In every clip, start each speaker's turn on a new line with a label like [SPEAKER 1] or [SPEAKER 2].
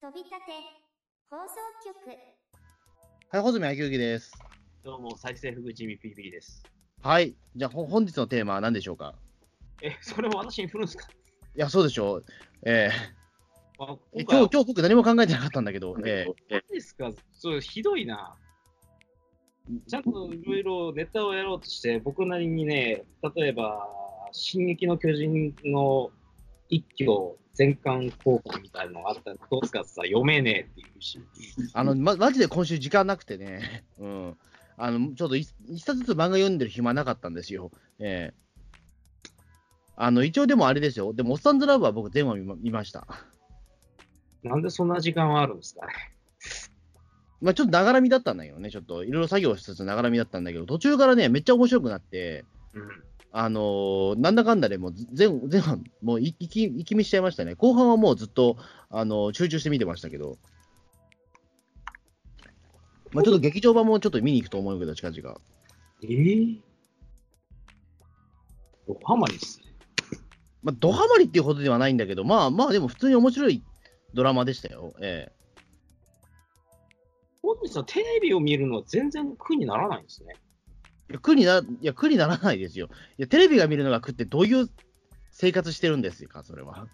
[SPEAKER 1] 飛び立て放送局
[SPEAKER 2] はい、穂積明之です。
[SPEAKER 3] どうも、再生福ジミー PB です。
[SPEAKER 2] はい。じゃあ、ほ本日のテーマは何でしょうか？
[SPEAKER 3] え、それを私に振るんですか？
[SPEAKER 2] いや、そうでしょう。え
[SPEAKER 3] あ
[SPEAKER 2] ーえ
[SPEAKER 3] 今回
[SPEAKER 2] 今日、今日僕何も考えてなかったんだけど、えー
[SPEAKER 3] 何ですか？そう、ひどいな。ちゃんといろいろネタをやろうとして、僕なりにね、例えば、進撃の巨人の一挙全巻交換みたいなのがあったら、どうですかってさ、読めねえっていうし。
[SPEAKER 2] あの、ま、マジで今週時間なくてね、うん。あの、ちょっと一一冊ずつ漫画読んでる暇なかったんですよ。えーあの、一応でもあれですよ。でも、おっさんずラブは僕全話見ま見ました。
[SPEAKER 3] なんでそんな時間はあるんですかね。
[SPEAKER 2] まあ、ちょっとながらみだったんだけどね、ちょっといろいろ作業しつつながらみだったんだけど、途中からね、めっちゃ面白くなって、
[SPEAKER 3] うん。
[SPEAKER 2] あのーなんだかんだでもう全全話、もうい一気一気見しちゃいましたね。後半はもうずっと、あのー集中して見てましたけど。まあ、ちょっと劇場版もちょっと見に行くと思うけど、近々。
[SPEAKER 3] えー、ドハマりっすね。
[SPEAKER 2] まあ、ドハマりっていうほどではないんだけど、まあまあ、でも普通に面白いドラマでしたよ。え
[SPEAKER 3] 本日はテレビを見るのは全然苦にならないんですね。
[SPEAKER 2] や苦にな、いや、苦にならないですよ。いや、テレビが見るのが苦ってどういう生活してるんですか、それは。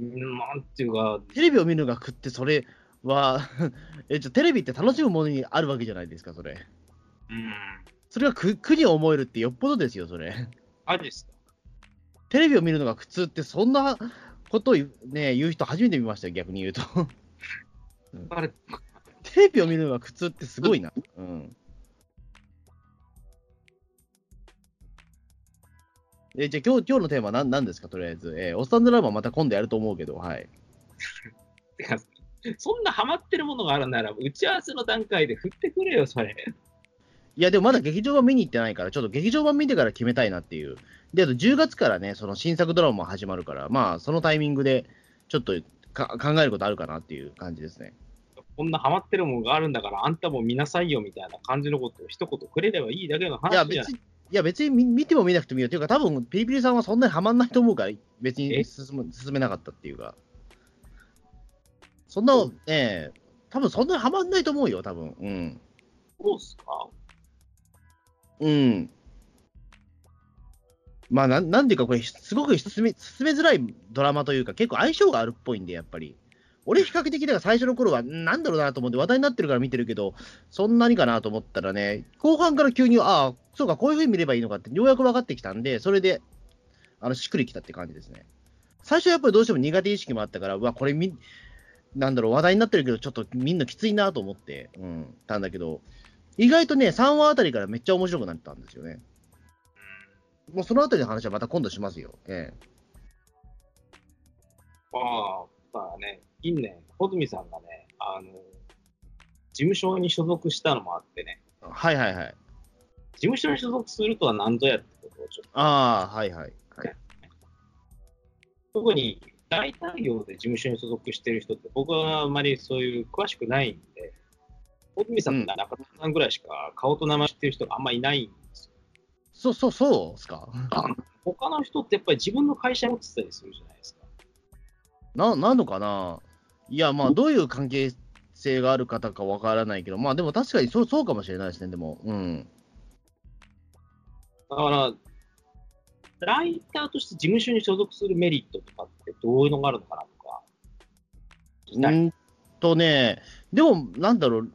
[SPEAKER 3] うんなんていうか、
[SPEAKER 2] テレビを見るのが苦って、それは え、じゃあテレビって楽しむものにあるわけじゃないですか、それ。
[SPEAKER 3] うん。
[SPEAKER 2] それが苦苦に思えるってよっぽどですよ、それ。
[SPEAKER 3] あれですか？
[SPEAKER 2] テレビを見るのが苦痛って、そんなことを言う,、ね、言う人初めて見ましたよ、逆に言うと。
[SPEAKER 3] あれ、
[SPEAKER 2] テレビを見るのが苦痛ってすごいな。うん。えじゃあ今日今日のテーマは何何ですか、とりあえず。えー、おっさんドラマまた今度やると思うけど、はい。
[SPEAKER 3] そんなハマってるものがあるなら、打ち合わせの段階で振ってくれよ、それ。
[SPEAKER 2] いや、でもまだ劇場版見に行ってないから、ちょっと劇場版見てから決めたいなっていう。で、あと10月からね、その新作ドラマも始まるから、まあ、そのタイミングで、ちょっとか考えることあるかなっていう感じですね。
[SPEAKER 3] こんなハマってるものがあるんだから、あんたも見なさいよみたいな感じのことを一言くれればいいだけの
[SPEAKER 2] いや、
[SPEAKER 3] 話じゃない
[SPEAKER 2] 別に、いや、別に見見ても見なくてもいいよ。っていうか、多分ピリピリさんはそんなにハマんないと思うから、別に
[SPEAKER 3] え？
[SPEAKER 2] 進む進めなかったっていうか。そんな、ええ多分そんなにハマんないと思うよ、多分うん。
[SPEAKER 3] そうっすか？
[SPEAKER 2] うん。まあ、なんなんていうか、これ、すごく進め進めづらいドラマというか、結構相性があるっぽいんで、やっぱり。俺、比較的、だから最初の頃は、なんだろうなと思って話題になってるから見てるけど、そんなにかなと思ったらね、後半から急に、ああ、そうか、こういう風に見ればいいのかって、ようやく分かってきたんで、それで、あの、しっくりきたって感じですね。最初はやっぱりどうしても苦手意識もあったから、うわ、これみ、なんだろう、話題になってるけど、ちょっとみんなきついなと思って、うん、たんだけど、意外とね、3話あたりからめっちゃ面白くなったんですよね。もうそのあたりの話はまた今度しますよ。ええ。
[SPEAKER 3] ああ、まあね、近年、穂積さんがね、あの、事務所に所属したのもあってね、
[SPEAKER 2] はいはいはい。
[SPEAKER 3] 事務所に所属するとは何ぞやってことをちょっと、
[SPEAKER 2] ああ、はいはい。はい、
[SPEAKER 3] 特に大体業で事務所に所属してる人って、僕はあまりそういう詳しくないんで、穂積さんと中田さんぐらいしか顔と名前知ってる人があんまいないんですよ。
[SPEAKER 2] そうそうそうっすか？
[SPEAKER 3] 他の人ってやっぱり自分の会社持ってたりするじゃないですか。
[SPEAKER 2] な、なんのかな？いや、まあ、どういう関係性がある方かわからないけど、まあでも確かにそうそうかもしれないですね、でも。うん。
[SPEAKER 3] だから、ライターとして事務所に所属するメリットとかってどういうのがあるのかなとか。
[SPEAKER 2] うんとね、でも、なんだろう、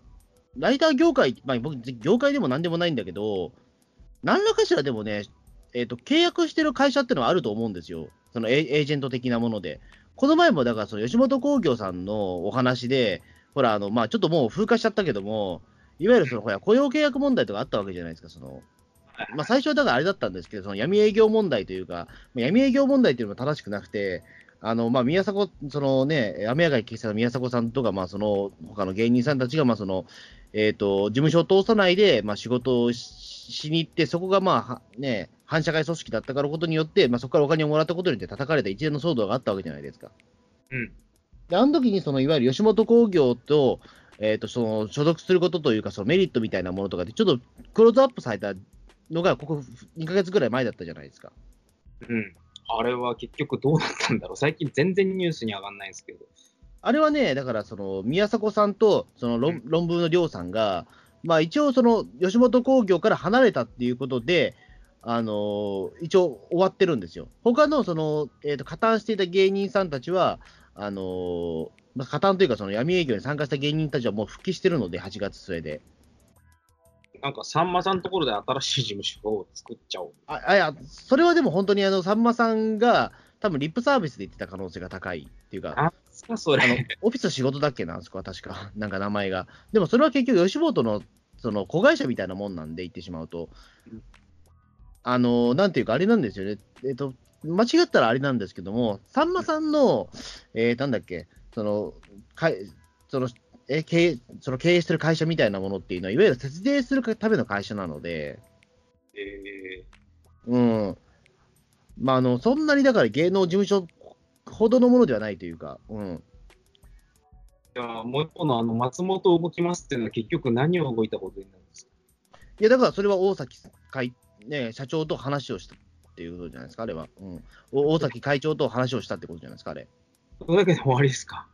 [SPEAKER 2] ライター業界、まあ、僕、業界でもなんでもないんだけど、何らかしらでもね、えっ、と、契約してる会社ってのはあると思うんですよ。そのエエージェント的なもので。この前も、だから、その吉本興業さんのお話で、ほら、あの、まあ、ちょっともう風化しちゃったけども、いわゆるその、ほら、雇用契約問題とかあったわけじゃないですか、その、まあ、最初はだからあれだったんですけど、その闇営業問題というか、闇営業問題っていうのも正しくなくて、あの、まあ、宮迫、そのね、雨上がり喫茶の宮迫さんとか、まあ、その、他の芸人さんたちが、まあ、その、えっ、と、事務所を通さないで、まあ、仕事をしに行って、そこが、まあ、ね、反社会組織だったからことによって、まあ、そこからお金をもらったことによって叩かれた一連の騒動があったわけじゃないですか。
[SPEAKER 3] うん。
[SPEAKER 2] で、あの時に、その、いわゆる吉本興業と、えっ、と、その、所属することというか、そのメリットみたいなものとかで、ちょっとクローズアップされたのが、ここ2ヶ月ぐらい前だったじゃないですか。
[SPEAKER 3] うん。あれは結局どうなったんだろう。最近全然ニュースに上がんないんですけど。
[SPEAKER 2] あれはね、だからその宮迫さんとその論,、論文のりょうさんが、まあ、一応、その吉本興業から離れたっていうことで、あのー一応終わってるんですよ。他のその、えーと加担していた芸人さんたちは、あのーまあ、加担というか、その闇営業に参加した芸人たちはもう復帰してるので、8月末で。
[SPEAKER 3] なんか、さんまさんのところで新しい事務所を作っちゃおう。
[SPEAKER 2] ああいや、それはでも本当にあのさんまさんが、多分リップサービスで言ってた可能性が高いっていうか、
[SPEAKER 3] なんすか、そ
[SPEAKER 2] あの
[SPEAKER 3] れ。
[SPEAKER 2] オフィス仕事だっけな、あそこは確か、なんか名前が。でもそれは結局、吉本のその子会社みたいなもんなんで、言ってしまうと
[SPEAKER 3] うん。
[SPEAKER 2] あの、なんていうか、あれなんですよね。えっと、間違ったらあれなんですけども、さんまさんの、えー、なんだっけ、その、かいその、え経営その経営してる会社みたいなものっていうのは、いわゆる節税するための会社なので、
[SPEAKER 3] え
[SPEAKER 2] うん。まあ、あの、そんなにだから芸能事務所ほどのものではないというか、うん。
[SPEAKER 3] ー、じゃあ、もう一方のあの松本動きますっていうのは結局何を動いたことになるんですか？
[SPEAKER 2] いや、だからそれは大崎会、ね、社長と話をしたっていうことじゃないですか、あれは。うん。お大崎会長と話をしたってことじゃないですか、あれ。
[SPEAKER 3] それだけで終わりですか？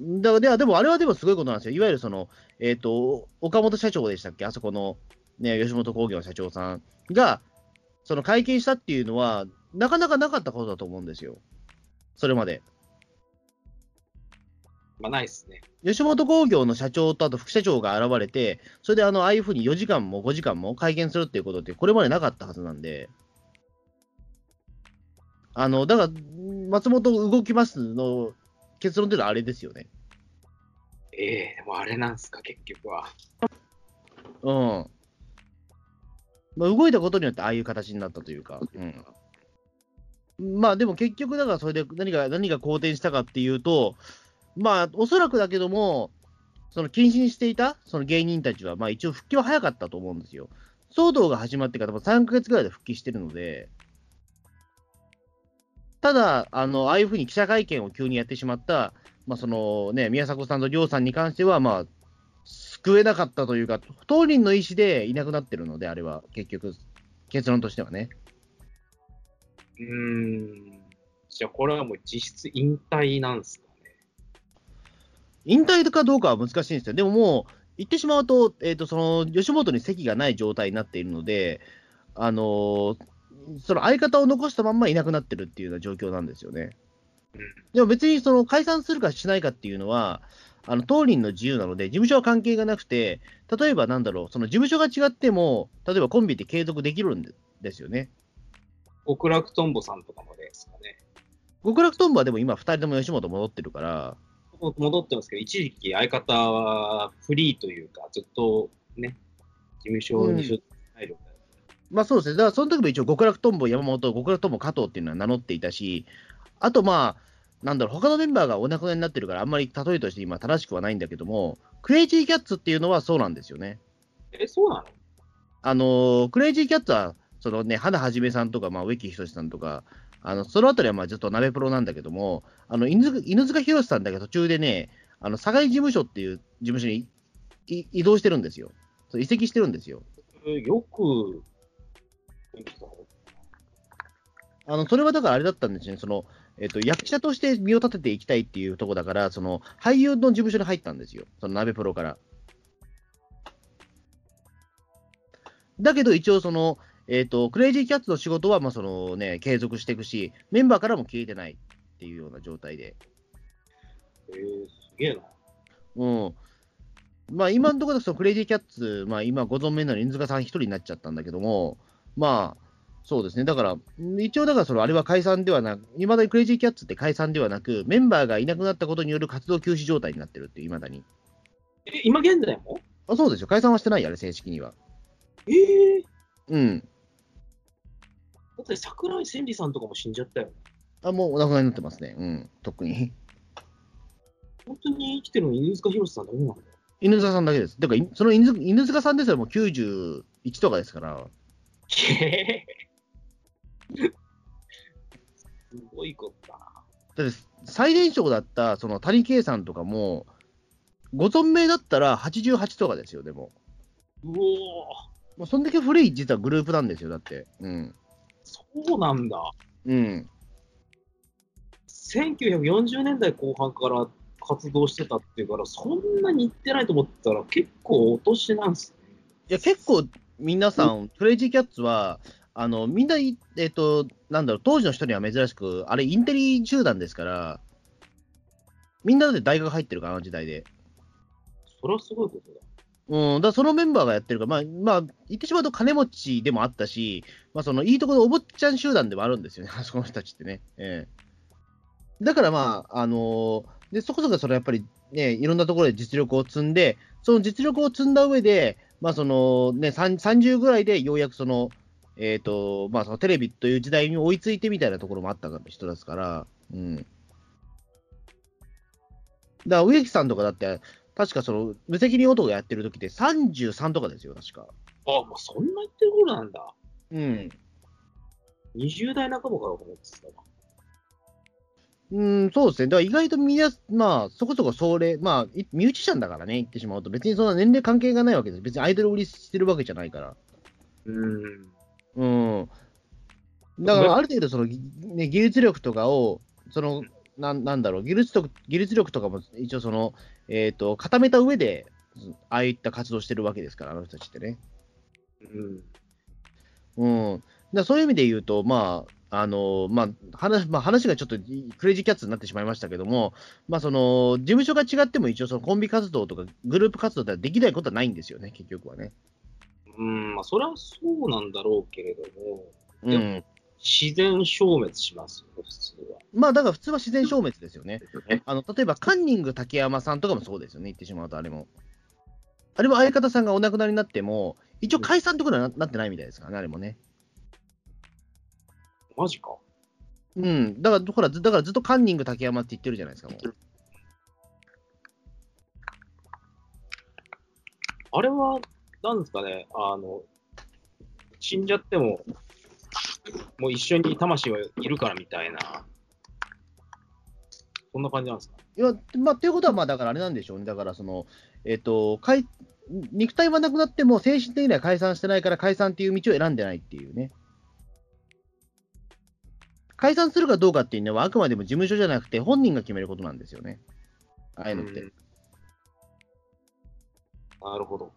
[SPEAKER 2] だから、ではでもあれはでもすごいことなんですよ。いわゆるその、えっ、と、岡本社長でしたっけ？あそこの、ね、吉本興業の社長さんが、その会見したっていうのは、なかなかなかったことだと思うんですよ。それまで。
[SPEAKER 3] まあ、ないですね。
[SPEAKER 2] 吉本興業の社長とあと副社長が現れて、それであのああいうふうに4時間も5時間も会見するっていうことって、これまでなかったはずなんで、あのだから、松本動きますの結論っていうのはあれですよね。
[SPEAKER 3] ええでもあれなんですか、結局は。
[SPEAKER 2] うん。まあ、動いたことによってああいう形になったというか、うん。まあでも結局、だからそれで何が何が好転したかっていうと、まあおそらくだけども、その謹慎していたその芸人たちは、まあ一応復帰は早かったと思うんですよ。騒動が始まってから3ヶ月ぐらいで復帰してるので、ただ、あの、ああいうふうに記者会見を急にやってしまった、まあそのね、宮迫さんと亮さんに関しては、まあ、救えなかったというか、当人の意思でいなくなってるので、あれは、結局、結論としてはね。
[SPEAKER 3] うーん。じゃあ、これはもう実質引退なんです。
[SPEAKER 2] 引退かどうかは難しいんですよ。でももう、言ってしまうと、えっ、と、その、吉本に席がない状態になっているので、あのーその相方を残したまんまいなくなってるっていうような状況なんですよね。
[SPEAKER 3] うん
[SPEAKER 2] でも別にその解散するかしないかっていうのは、あの当人の自由なので、事務所は関係がなくて、例えばなんだろう、その事務所が違っても、例えばコンビって継続できるんでですよね。
[SPEAKER 3] 極楽とんぼさんとかまでですかね。
[SPEAKER 2] 極楽トンボはでも今、2人とも吉本戻ってるから、
[SPEAKER 3] 戻ってますけど、一時期相方はフリーというか、ずっとね、事務所に所属入るみたいな。
[SPEAKER 2] まあそうですね、だからその時も一応、極楽トンボ山本、極楽トンボ加藤っていうのは名乗っていたし、あとまあ、なんだろう、他のメンバーがお亡くなりになってるから、あんまり例えとして今、正しくはないんだけども、クレイジーキャッツっていうのはそうなんですよね。
[SPEAKER 3] え、そうなの？
[SPEAKER 2] あのークレイジーキャッツは、そのね、花はじめさんとか、まあ、植木仁さんとか、あのそのあたりはまあずっと鍋プロなんだけども、あの犬塚犬塚弘さんだけ途中でね、あの堺事務所っていう事務所にい移動してるんですよ。そう移籍してるんですよ。
[SPEAKER 3] よく、
[SPEAKER 2] あのそれはだからあれだったんですね、そのえっと役者として身を立てていきたいっていうところだから、その俳優の事務所に入ったんですよ、その鍋プロから。だけど一応その、えっとクレイジーキャッツの仕事はまあその、ね、継続していくし、メンバーからも消えてないっていうような状態で。
[SPEAKER 3] えー、すげえな。
[SPEAKER 2] うんまあ、今のところ、そのクレイジーキャッツ、まあ、今、ご存命の犬塚さん一人になっちゃったんだけども、まあ、そうですね、だから、一応、だからその、あれは解散ではなく、いまだにクレイジーキャッツって解散ではなく、メンバーがいなくなったことによる活動休止状態になってるっていう、いまだに。
[SPEAKER 3] え、今現在も？
[SPEAKER 2] あそうですよ、解散はしてないよ、あれ、正式には。
[SPEAKER 3] ええ
[SPEAKER 2] うん。
[SPEAKER 3] だって桜井千里さんとかも死んじゃったよね。
[SPEAKER 2] あ、もうお亡くなりになってますね。うん、特に。
[SPEAKER 3] 本当に生きてるの犬塚弘さんだけなんだよ。
[SPEAKER 2] 犬塚さんだけです。だから、いその犬塚犬塚さんですらもう91とかですから。
[SPEAKER 3] すごいことだな。
[SPEAKER 2] だって最年少だったその谷圭さんとかも、ご存命だったら88とかですよ、でも。
[SPEAKER 3] うおー、
[SPEAKER 2] もうそんだけ古い実はグループなんですよ、だって。うん。
[SPEAKER 3] そうなんだ。
[SPEAKER 2] うん。
[SPEAKER 3] 1940年代後半から活動してたっていうから、そんなに行ってないと思ったら、結構お年なんですね。
[SPEAKER 2] いや、結構皆さん、クレイジーキャッツは、あのみんな、いえっ、と、なんだろう、当時の人には珍しく、あれ、インテリ集団ですから、みんなで大学入ってるから、あの時代で。
[SPEAKER 3] それはすごいことだ。
[SPEAKER 2] うん、だそのメンバーがやってるから、まあ、まあ、言ってしまうと金持ちでもあったし、まあ、そのいいところのお坊ちゃん集団でもあるんですよね、あ そこの人たちってね。ええだからまあ、あのーで、そこそこそのやっぱりね、いろんなところで実力を積んで、その実力を積んだ上で、まあそのね、30ぐらいでようやくその、えっ、と、まあそのテレビという時代に追いついてみたいなところもあった人ですから、うん。だから植木さんとかだって、確かその無責任男がやってる時って33とかですよ、確か。
[SPEAKER 3] あ、もうそんな言ってる頃なんだ。
[SPEAKER 2] うん。
[SPEAKER 3] 20代半ばから思ってたわ。
[SPEAKER 2] うん、そうですね。だから意外とみんな、まあ、そこそこそれ、まあ、いミュージシャンだからね、言ってしまうと、別にそんな年齢関係がないわけです。別にアイドル売りしてるわけじゃないから。
[SPEAKER 3] うん。
[SPEAKER 2] うん。だから、ある程度、その、ぎね、技術力とかを、その、なんなんだろう、技術力技術力とかも一応、その、えっ、と、固めた上で、ああいった活動してるわけですから、あの人たちってね。
[SPEAKER 3] うん。
[SPEAKER 2] うん。だそういう意味で言うと、まあ、あのまあ話まあ、話がちょっとクレイジーキャッツになってしまいましたけども、まあ、その事務所が違っても一応そのコンビ活動とかグループ活動ってできないことはないんですよね、結局はね。
[SPEAKER 3] うん、まあ、それはそうなんだろうけれども、で
[SPEAKER 2] うん。
[SPEAKER 3] 自然消滅します普通は。
[SPEAKER 2] まあ、だから普通は自然消滅ですよね。
[SPEAKER 3] ね
[SPEAKER 2] あの例えば、カンニング竹山さんとかもそうですよね、言ってしまうと、あれも。あれも相方さんがお亡くなりになっても、一応解散とかにはななってないみたいですからね、あれもね。
[SPEAKER 3] マジか。
[SPEAKER 2] うん。だから、ほら、ずだからずっとカンニング竹山って言ってるじゃないですか、もう。
[SPEAKER 3] あれは、なんですかね、あの、死んじゃっても、もう一緒に魂はいるからみたいな、そんな感じなんですか？
[SPEAKER 2] いや、まあ、っていうことは、まあ、だからあれなんでしょうね。だから、その、えっ、と、かい肉体はなくなっても、精神的には解散してないから、解散っていう道を選んでないっていうね。解散するかどうかっていうのは、あくまでも事務所じゃなくて、本人が決めることなんですよね。ああいうのって。
[SPEAKER 3] うんなるほど。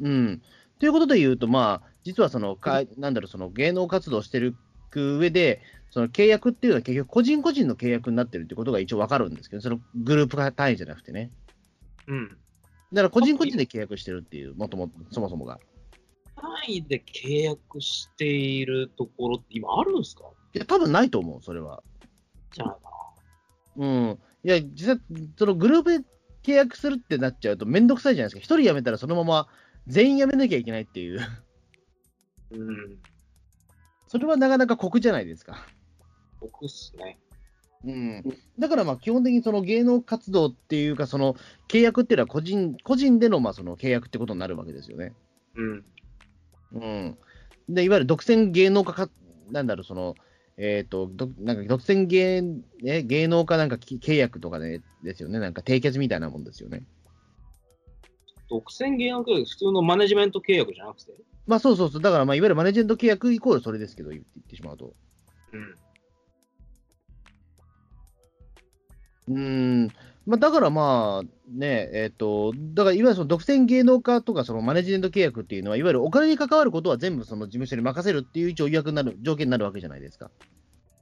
[SPEAKER 2] うん。ということで言うと、まあ、実はその、かなんだろう、その芸能活動してる上で、その契約っていうのは結局、個人個人の契約になってるってことが一応わかるんですけど、そのグループ単位じゃなくてね。
[SPEAKER 3] うん。
[SPEAKER 2] だから個人個人で契約してるっていう、もともと、そもそもが。
[SPEAKER 3] 単位で契約しているところって今あるんですか？
[SPEAKER 2] いや、多分ないと思う、それは。
[SPEAKER 3] じゃないか
[SPEAKER 2] うん。いや、実際、そのグループで契約するってなっちゃうと、めんどくさいじゃないですか。一人辞めたらそのまま全員辞めなきゃいけないっていう。
[SPEAKER 3] な。うん。
[SPEAKER 2] それはなかなか酷じゃないですか。
[SPEAKER 3] 僕っすね。
[SPEAKER 2] うん。だからまあ、基本的にその芸能活動っていうか、その契約っていうのは個人、個人でのまあその契約ってことになるわけですよね。
[SPEAKER 3] うん。
[SPEAKER 2] うん。で、いわゆる独占芸能家か、なんだろう、その、えっ、と、どなんか独占芸,、ね、芸能家なんかき契約とかね、ですよね。なんか締結みたいなもんですよね。
[SPEAKER 3] 独占契約、普通のマネジメント契約じゃなくて？
[SPEAKER 2] まあそうそうそう。だからまあ、いわゆるマネジメント契約イコールそれですけど、言って言ってしまうと。
[SPEAKER 3] うん。
[SPEAKER 2] うん。まあだからまあ、ね、えっ、と、だからいわゆるその独占芸能家とかそのマネジメント契約っていうのは、いわゆるお金に関わることは全部その事務所に任せるっていう条約になる、条件になるわけじゃないですか。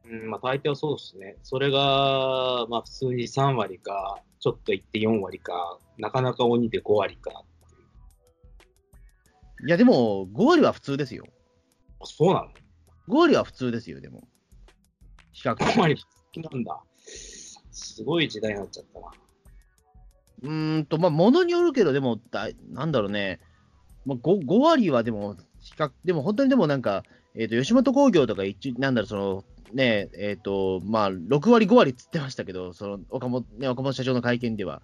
[SPEAKER 3] うん、まあ大抵はそうですね。それが、まあ普通に3割か、ちょっといって4割か、なかなか鬼で5割か。
[SPEAKER 2] いやでも、5割は普通ですよ。
[SPEAKER 3] あそうなの
[SPEAKER 2] ？5割は普通ですよ、でも。比較的
[SPEAKER 3] ?5 割なんだ。すごい時代になっちゃったな。
[SPEAKER 2] うーんと、まあ、ものによるけど、でも、だいなんだろうね、まあ、5, 5割はでも、比較、でも本当にでもなんか、えっ、と、吉本興業とか一、なんだろう、その、ね、えっ、と、まあ、6割、5割っつってましたけど、その、岡本、ね、岡本社長の会見では。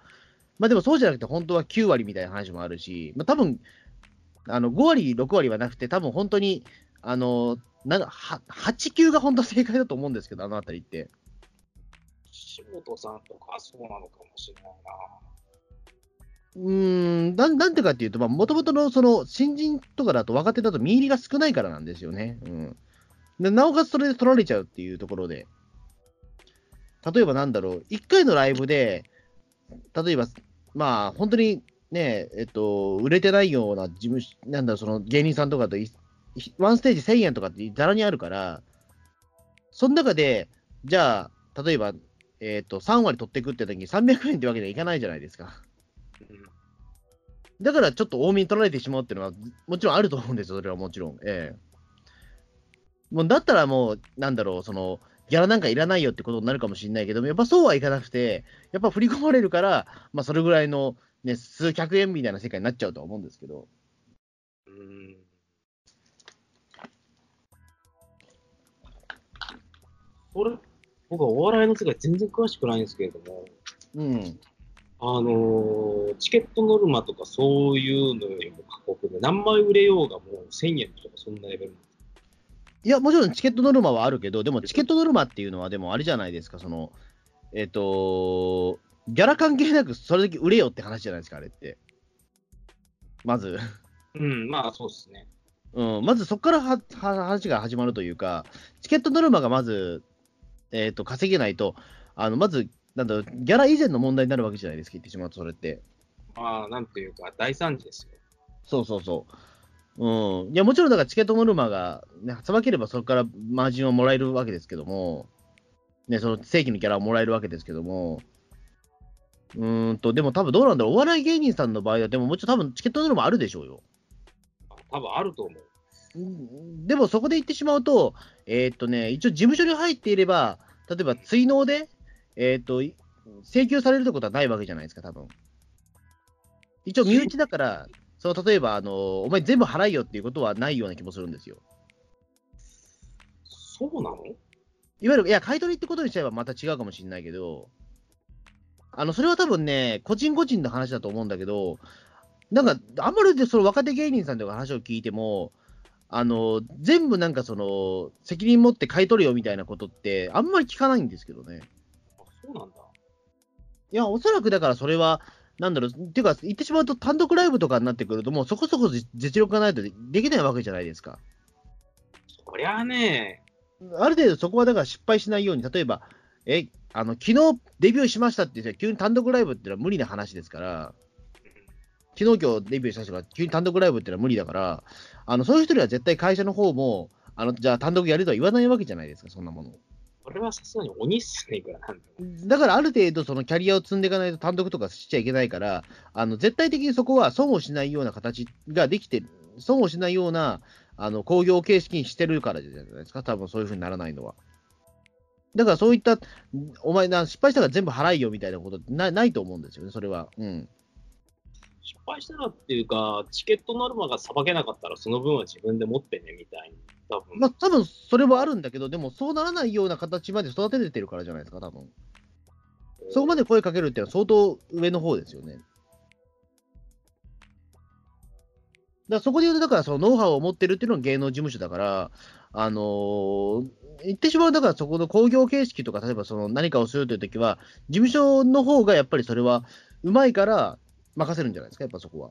[SPEAKER 2] まあ、でもそうじゃなくて、本当は9割みたいな話もあるし、まあ、多分あの、5割、6割はなくて、多分本当に、あの、なは8、9が本当正解だと思うんですけど、あのあたりって。
[SPEAKER 3] 岸本さんとかそうなのかもしれないな。
[SPEAKER 2] うーん、なんなんでかっていうと、もともとのその新人とかだと、若手だと見入りが少ないからなんですよね。うん、でなおかつそれで取られちゃうっていうところで、例えばなんだろう、1回のライブで、例えば、まあ、本当にね、えっと、売れてないような事務所、なんだその芸人さんとかとワンステージ1000円とかってざらにあるから、その中で、じゃあ、例えば、えっと、3割取っていくって時に300円ってわけにはいかないじゃないですか。
[SPEAKER 3] うん
[SPEAKER 2] だからちょっと多めに取られてしまうっていうのは、もちろんあると思うんですよ、それはもちろん。ええ。もうだったらもう、なんだろう、その、ギャラなんかいらないよってことになるかもしれないけども、やっぱそうはいかなくて、やっぱ振り込まれるから、まあそれぐらいの、ね、数百円みたいな世界になっちゃうとは思うんですけど。
[SPEAKER 3] うんそれ、僕はお笑いの世界全然詳しくないんですけれども、
[SPEAKER 2] うん。
[SPEAKER 3] あのチケットノルマとかそういうのよりも過酷で、何枚売れようがもう1000円とかそんなレベル。
[SPEAKER 2] いや、もちろんチケットノルマはあるけど、でもチケットノルマっていうのは、でもあれじゃないですか、その、えっ、と、ギャラ関係なくそれだけ売れよって話じゃないですか、あれって。まず。
[SPEAKER 3] うん、まあそうですね。
[SPEAKER 2] うん、まずそこからはは話が始まるというか、チケットノルマがまず、えー、と稼げないと、あのまず、なんだギャラ以前の問題になるわけじゃないですか、言ってしまうと、それって。
[SPEAKER 3] まあ、なんていうか、大惨事ですよ。
[SPEAKER 2] そうそうそう。うん、いやもちろんだからチケットノルマが、ね、さばければそこからマージンをもらえるわけですけども、ね、その正規のギャラをもらえるわけですけども、うーんと、でも多分どうなんだろう、お笑い芸人さんの場合は、でももちろん多分チケットノルマあるでしょうよ。
[SPEAKER 3] 多分あると思う。
[SPEAKER 2] うんでもそこで言ってしまうと、えーっとね、一応事務所に入っていれば、例えば追納で、えーっとい請求されるってことはないわけじゃないですか、多分一応身内だから、その例えばあの、お前全部払いよっていうことはないような気もするんですよ。
[SPEAKER 3] そうなの？
[SPEAKER 2] いわゆる、いや、買い取りってことにしちゃえばまた違うかもしれないけど、あの、それは多分ね、個人個人の話だと思うんだけど、なんか、あんまりでその若手芸人さんとか話を聞いても、あの、全部なんかその、責任持って買い取るよみたいなことって、あんまり聞かないんですけどね。
[SPEAKER 3] あそうなんだ。
[SPEAKER 2] いや、おそらくだからそれは、なんだろう、っていうか、言ってしまうと単独ライブとかになってくると、もうそこそこ実力がないとでできないわけじゃないですか。
[SPEAKER 3] そりゃあね、
[SPEAKER 2] ある程度そこはだから失敗しないように、例えば、え、あの、昨日デビューしましたって言って、急に単独ライブっていうのは無理な話ですから、昨日今日デビューした人が急に単独ライブっていうのは無理だから、あの、そういう人には絶対会社の方も、あの、じゃあ単独やるとは言わないわけじゃないですか、そんなもの。
[SPEAKER 3] これはさすがに鬼っすね。
[SPEAKER 2] だからある程度そのキャリアを積んでいかないと単独とかしちゃいけないから、あの、絶対的にそこは損をしないような形ができてる、損をしないような、あの、工業形式にしてるからじゃないですか、多分そういうふうにならないのは。だからそういった、お前な、失敗したから全部払いよみたいなことってなないと思うんですよね、それは。うん。
[SPEAKER 3] 失敗したらっていうか、チケットノルマがさばけなかったら、その分は自分で持ってね、みたいに。多分
[SPEAKER 2] まあ、多分それはあるんだけど、でもそうならないような形まで育てててるからじゃないですか、多分そこまで声かけるっていうのは相当上の方ですよね。だそこで言うと、だからそのノウハウを持ってるっていうのが芸能事務所だから、あのー言ってしまう、だからそこの興行形式とか、例えばその何かをするというときは、事務所の方がやっぱりそれはうまいから任せるんじゃないですか、やっぱそこは。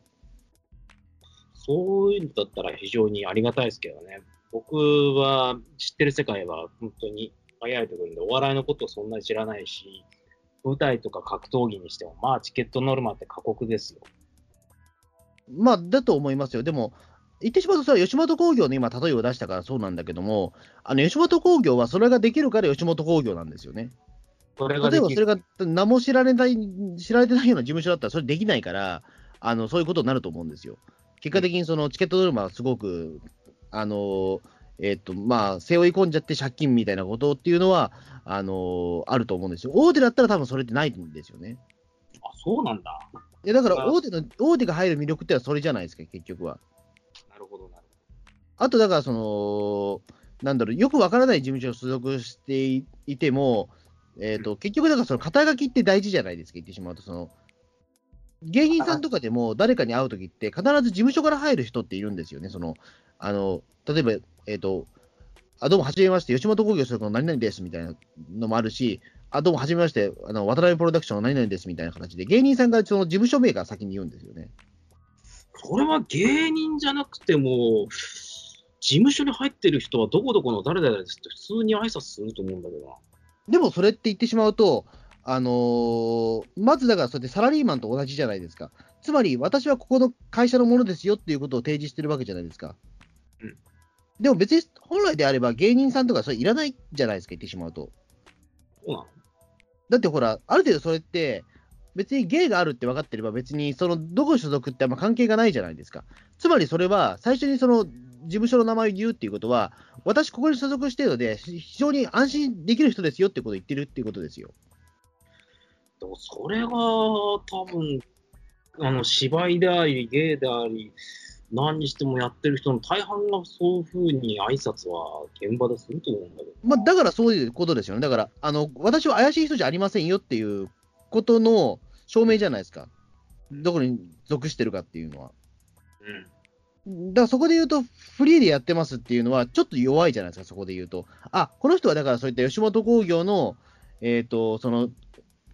[SPEAKER 3] そういうのだったら非常にありがたいですけどね。僕は知ってる世界は本当に早いところで、お笑いのことをそんなに知らないし、舞台とか格闘技にしても、まあチケットノルマって過酷ですよ。
[SPEAKER 2] まあ、だと思いますよ。でも、言ってしまうと、それは吉本興業の今、例えを出したからそうなんだけども、あの吉本興業はそれができるから吉本興業なんですよね。例えばそれが何も知られない、知られてないような事務所だったら、それできないから、あのそういうことになると思うんですよ。結果的にそのチケットノルマはすごく、あのえっとまあ、背負い込んじゃって借金みたいなことっていうのは、あのあると思うんですよ。大手だったら多分それってないんですよね。
[SPEAKER 3] あ、そうなんだ。
[SPEAKER 2] いやだから大手の、大手が入る魅力ってのはそれじゃないですか、結局は。あとだから、その、なんだろう、よくわからない事務所に所属していても、えっ、と、結局だからその肩書きって大事じゃないですか、言ってしまうと、その、芸人さんとかでも誰かに会うときって必ず事務所から入る人っているんですよね、その、あの、例えば、えっ、と、あ、どうも、はじめまして、吉本興業所属の何々ですみたいなのもあるし、あ、どうも、はじめまして、あの、渡辺プロダクションの何々ですみたいな形で、芸人さんがその事務所名から先に言うんですよね。
[SPEAKER 3] それは芸人じゃなくても、事務所に入ってる人はどこどこの誰々ですって普通に挨拶すると思うんだけどな。
[SPEAKER 2] でもそれって言ってしまうと、あのーまずだから、それでサラリーマンと同じじゃないですか。つまり、私はここの会社のものですよっていうことを提示してるわけじゃないですか。
[SPEAKER 3] うん
[SPEAKER 2] でも別に本来であれば芸人さんとかそれいらないじゃないですか、言ってしまうと。
[SPEAKER 3] そうなの
[SPEAKER 2] だってほら、ある程度それって、別に芸があるって分かってれば、別にそのどこ所属ってあんま関係がないじゃないですか。つまりそれは、最初にその？事務所の名前を言うっていうことは、私、ここに所属しているので、非常に安心できる人ですよってことを言ってるっていうことですよ。
[SPEAKER 3] でもそれが多分、あの、芝居であり、芸であり、何にしてもやってる人の大半がそういうふうに挨拶は現場ですると思うんだけど。
[SPEAKER 2] まあ、だからそういうことですよね。だから、あの私は怪しい人じゃありませんよっていうことの証明じゃないですか。どこに属してるかっていうのは。
[SPEAKER 3] うん。
[SPEAKER 2] だからそこで言うと、フリーでやってますっていうのは、ちょっと弱いじゃないですか、そこで言うと。あこの人はだからそういった吉本興業の、えっ、と、その、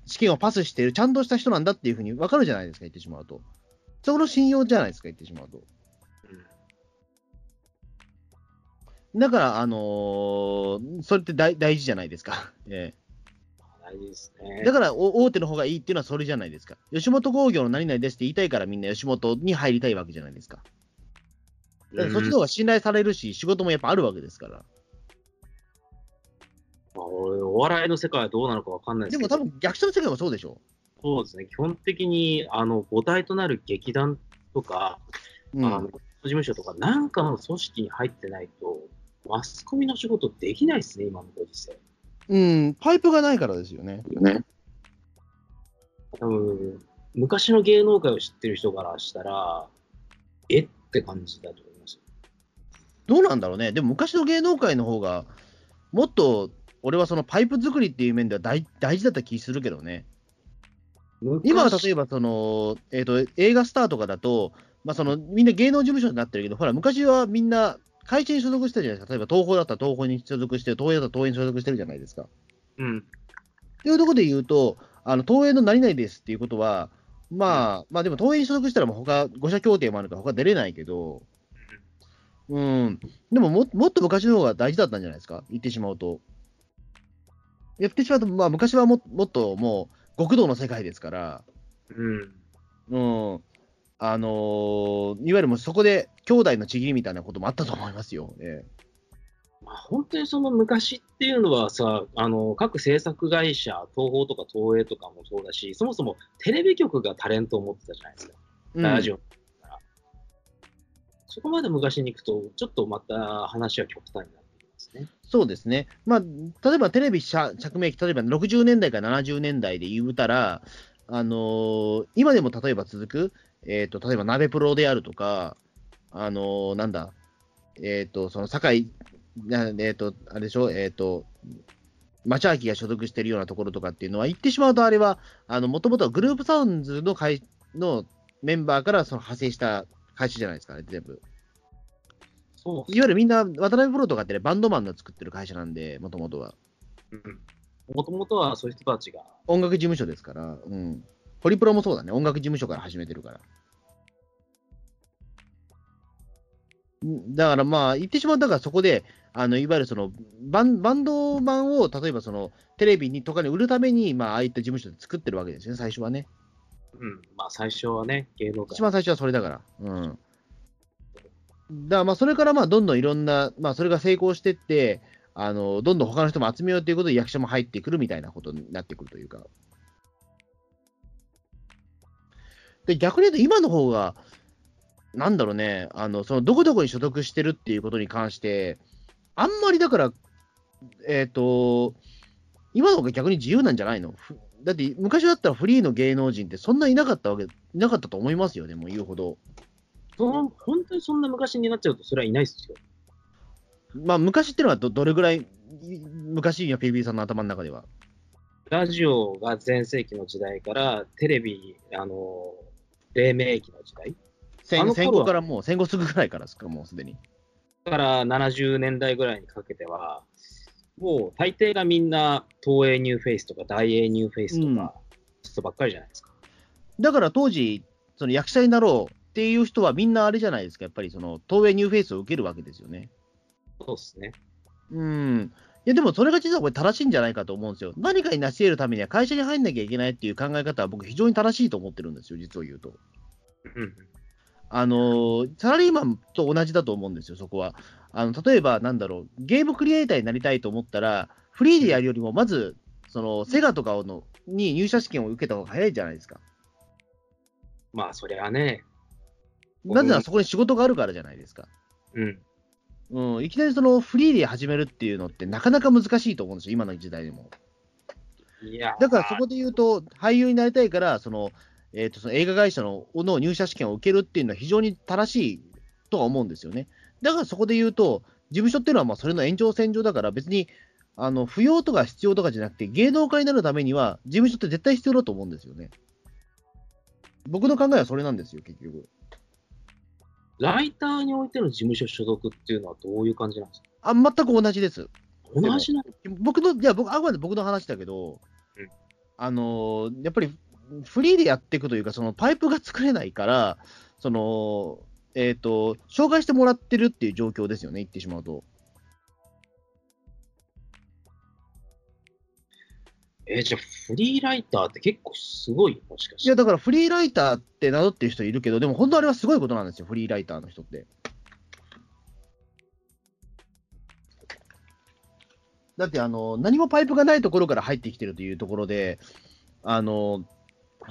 [SPEAKER 2] 試験をパスしている、ちゃんとした人なんだっていうふうに分かるじゃないですか、言ってしまうと。そこの信用じゃないですか、言ってしまうと。だから、あのーそれって大大事じゃないですか。え
[SPEAKER 3] 大事です
[SPEAKER 2] え
[SPEAKER 3] ね。
[SPEAKER 2] だからお、大手の方がいいっていうのはそれじゃないですか。吉本興業の何々ですって言いたいから、みんな吉本に入りたいわけじゃないですか。だからそっちの方が信頼されるし、仕事もやっぱあるわけですから。
[SPEAKER 3] まあ、俺お笑いの世界はどうなのかわかんないでけど、
[SPEAKER 2] ですも多分逆者の世界もそうでしょ
[SPEAKER 3] そうですね、基本的にあの母体となる劇団とか、
[SPEAKER 2] う。うん、
[SPEAKER 3] あの事務所とか、なんかの組織に入ってないと、マスコミの仕事できないですね、今のご時世。
[SPEAKER 2] うん、パイプがないからですよね。
[SPEAKER 3] 多分昔の芸能界を知ってる人からしたら、え？って感じだと思。
[SPEAKER 2] どうなんだろうね。でも昔の芸能界の方が、もっと、俺はそのパイプ作りっていう面では大大事だった気するけどね。今は例えばその、えー、と映画スターとかだと、まあ、そのみんな芸能事務所になってるけど、ほら、昔はみんな会社に所属してたじゃないですか。例えば東宝だったら東宝に所属して、東映だったら東映に所属してるじゃないですか。
[SPEAKER 3] うん、
[SPEAKER 2] っていうところで言うと、あの東映の何々ですっていうことは、まあ、まあでも東映に所属したらもう他、5社協定もあるから他出れないけど、うん、でもももっと昔の方が大事だったんじゃないですか、言ってしまうと。言ってしまうと、まあ昔はももっともう極道の世界ですから、
[SPEAKER 3] うん、
[SPEAKER 2] うん、あのーいわゆるもうそこで兄弟のちぎりみたいなこともあったと思いますよ。ええ。
[SPEAKER 3] まあ、本当にその昔っていうのはさ、あの各制作会社、東宝とか東映とかもそうだし、そもそもテレビ局がタレントを持ってたじゃないですか、
[SPEAKER 2] うん。
[SPEAKER 3] ラジオ。から。そこまで昔に行くと、ちょっとまた話は極端になってきますね。
[SPEAKER 2] そうですね。まあ、例えばテレビ着名機、例えば60年代から70年代で言うたら、あのー今でも例えば続く、えっ、と、例えば鍋プロであるとか、あのーなんだ、えっ、と、その堺、なえっ、と、あれでしょ、えっ、と、町明が所属しているようなところとかっていうのは、言ってしまうとあれは、もともとはグループサウンズの会のメンバーからその派生した会社じゃないですかね、全部。
[SPEAKER 3] そう
[SPEAKER 2] いわゆるみんな、渡辺プロとかってね、バンドマンの作ってる会社なんで、もともとは。
[SPEAKER 3] もともとはそういう人たちが、
[SPEAKER 2] 音楽事務所ですから、うん。ホリプロもそうだね、音楽事務所から始めてるから。んだからまあ、言ってしまうと、だからそこで、あのいわゆるそのバンバンドマンを例えばそのテレビにとかに売るために、まあ、ああいった事務所で作ってるわけですよね、最初はね。
[SPEAKER 3] うん、まあ最初はね、芸能界
[SPEAKER 2] 一番最初はそれだから。うん。だからまあ、それからまあ、どんどんいろんな、まあ、それが成功してって、あの、どんどん他の人も集めようということで役者も入ってくるみたいなことになってくるというか。で、逆に言うと今の方が、なんだろうね、あの、その、どこどこに所属してるっていうことに関して、あんまりだから、えっ、と、今の方が逆に自由なんじゃないの？だって昔だったらフリーの芸能人ってそんないなかったわけ、いなかったと思いますよね、もう言うほど。
[SPEAKER 3] その本当にそんな昔になっちゃうと、それはいないですよ。
[SPEAKER 2] まあ昔っていうのはどどれぐらい、い昔やピリピリさんの頭の中では？
[SPEAKER 3] ラジオが全盛期の時代から、テレビ、あの、黎明期の時代？
[SPEAKER 2] 戦戦後からもう、戦後すぐぐらいからですか、もうすでに。
[SPEAKER 3] から70年代ぐらいにかけては、もう大抵がみんな東映ニューフェイスとか大映ニューフェイスと
[SPEAKER 2] うん
[SPEAKER 3] か、人ばっかりじゃないですか。
[SPEAKER 2] だから当時、その役者になろうっていう人はみんなあれじゃないですか、やっぱりその東映ニューフェイスを受けるわけですよね。
[SPEAKER 3] そうですね。
[SPEAKER 2] うん。や、でもそれが実はこれ正しいんじゃないかと思うんですよ。何かに成し得るためには会社に入んなきゃいけないっていう考え方は僕非常に正しいと思ってるんですよ、実を言うと。
[SPEAKER 3] うん。
[SPEAKER 2] あのーサラリーマンと同じだと思うんですよ、そこは。あの例えば、なんだろう、ゲームクリエイターになりたいと思ったら、フリーでやるよりも、まず、そのセガとかのに入社試験を受けた方が早いじゃないですか。
[SPEAKER 3] まあ、そりゃね。
[SPEAKER 2] なぜならそこに仕事があるからじゃないですか。
[SPEAKER 3] うん。
[SPEAKER 2] うん、いきなりそのフリーで始めるっていうのって、なかなか難しいと思うんですよ、今の時代でも。
[SPEAKER 3] いやー
[SPEAKER 2] だからそこで言うと、俳優になりたいから、そのえー、とその映画会社のの入社試験を受けるっていうのは非常に正しいとは思うんですよね。だからそこで言うと、事務所っていうのはまあそれの延長線上だから、別にあの不要とか必要とかじゃなくて、芸能界になるためには、事務所って絶対必要だと思うんですよね。僕の考えはそれなんですよ、結局。
[SPEAKER 3] ライターにおいての事務所所属っていうのはどういう感じなんですか？
[SPEAKER 2] あ全く同じです。
[SPEAKER 3] 同じなの
[SPEAKER 2] 僕の、いや、僕、あくまで僕の話だけど、
[SPEAKER 3] うん
[SPEAKER 2] あのーやっぱりフリーでやっていくというか、そのパイプが作れないから、その、えっ、と、紹介してもらってるっていう状況ですよね、言ってしまうと。
[SPEAKER 3] えーじゃあフリーライターって結構すごいもしかして。
[SPEAKER 2] いや、だからフリーライターって名乗ってる人いるけど、でも本当あれはすごいことなんですよ、フリーライターの人って。だって、あの、何もパイプがないところから入ってきてるというところで、あの、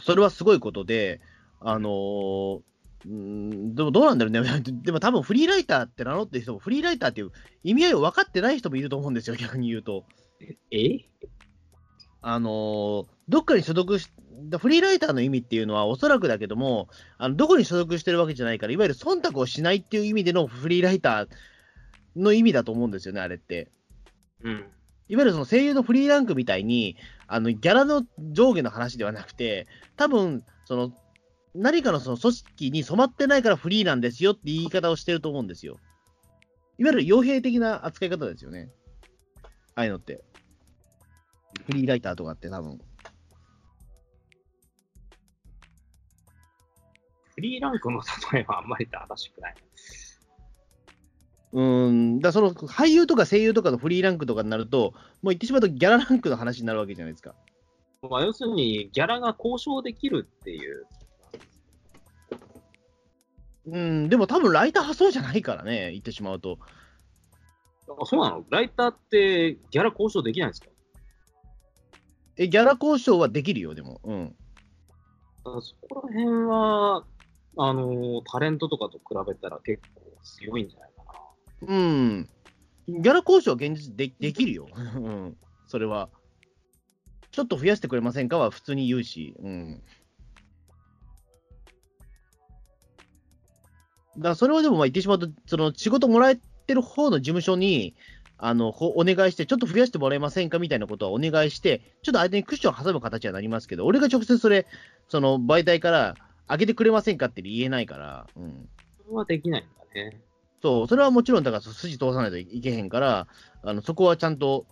[SPEAKER 2] それはすごいことで、あの、うんでもどうなんだろうね。でも多分フリーライターって名乗ってる人も、フリーライターっていう意味合いを分かってない人もいると思うんですよ、逆に言うと。
[SPEAKER 3] え？
[SPEAKER 2] あのーどっかに所属し、フリーライターの意味っていうのは、おそらくだけども、あのどこに所属してるわけじゃないから、いわゆる忖度をしないっていう意味でのフリーライターの意味だと思うんですよね、あれって。
[SPEAKER 3] うん。
[SPEAKER 2] いわゆるその声優のフリーランクみたいに、あのギャラの上下の話ではなくて、多分その何かのその組織に染まってないからフリーなんですよって言い方をしてると思うんですよ。いわゆる傭兵的な扱い方ですよね。ああいうのって。フリーライターとかって多分。
[SPEAKER 3] フリーランクの例えはあんまり正しくない。
[SPEAKER 2] うーん、だその俳優とか声優とかのフリーランクとかになると、もう言ってしまうとギャラランクの話になるわけじゃないですか。
[SPEAKER 3] まあ、要するに、ギャラが交渉できるっていう。
[SPEAKER 2] うん、でも多分ライターはそうじゃないからね、言ってしまうと。
[SPEAKER 3] あそうなの？ライターってギャラ交渉できないんですか？
[SPEAKER 2] え、ギャラ交渉はできるよ、でも。うん。
[SPEAKER 3] あそこら辺は、あのタレントとかと比べたら結構強いんじゃないかな。
[SPEAKER 2] うん。ギャラ交渉は現実でできるよ。うん。それは。ちょっと増やしてくれませんかは普通に言うし。うん。だそれはでもまあ言ってしまうと、その仕事もらえてる方の事務所に、あのほお願いして、ちょっと増やしてもらえませんかみたいなことはお願いして、ちょっと相手にクッションを挟む形にはなりますけど、俺が直接それ、その媒体から上げてくれませんかって言えないから、うん。
[SPEAKER 3] それはできないんだね。
[SPEAKER 2] そう、それはもちろん、だから筋通さないといけへんから、あのそこはちゃんと、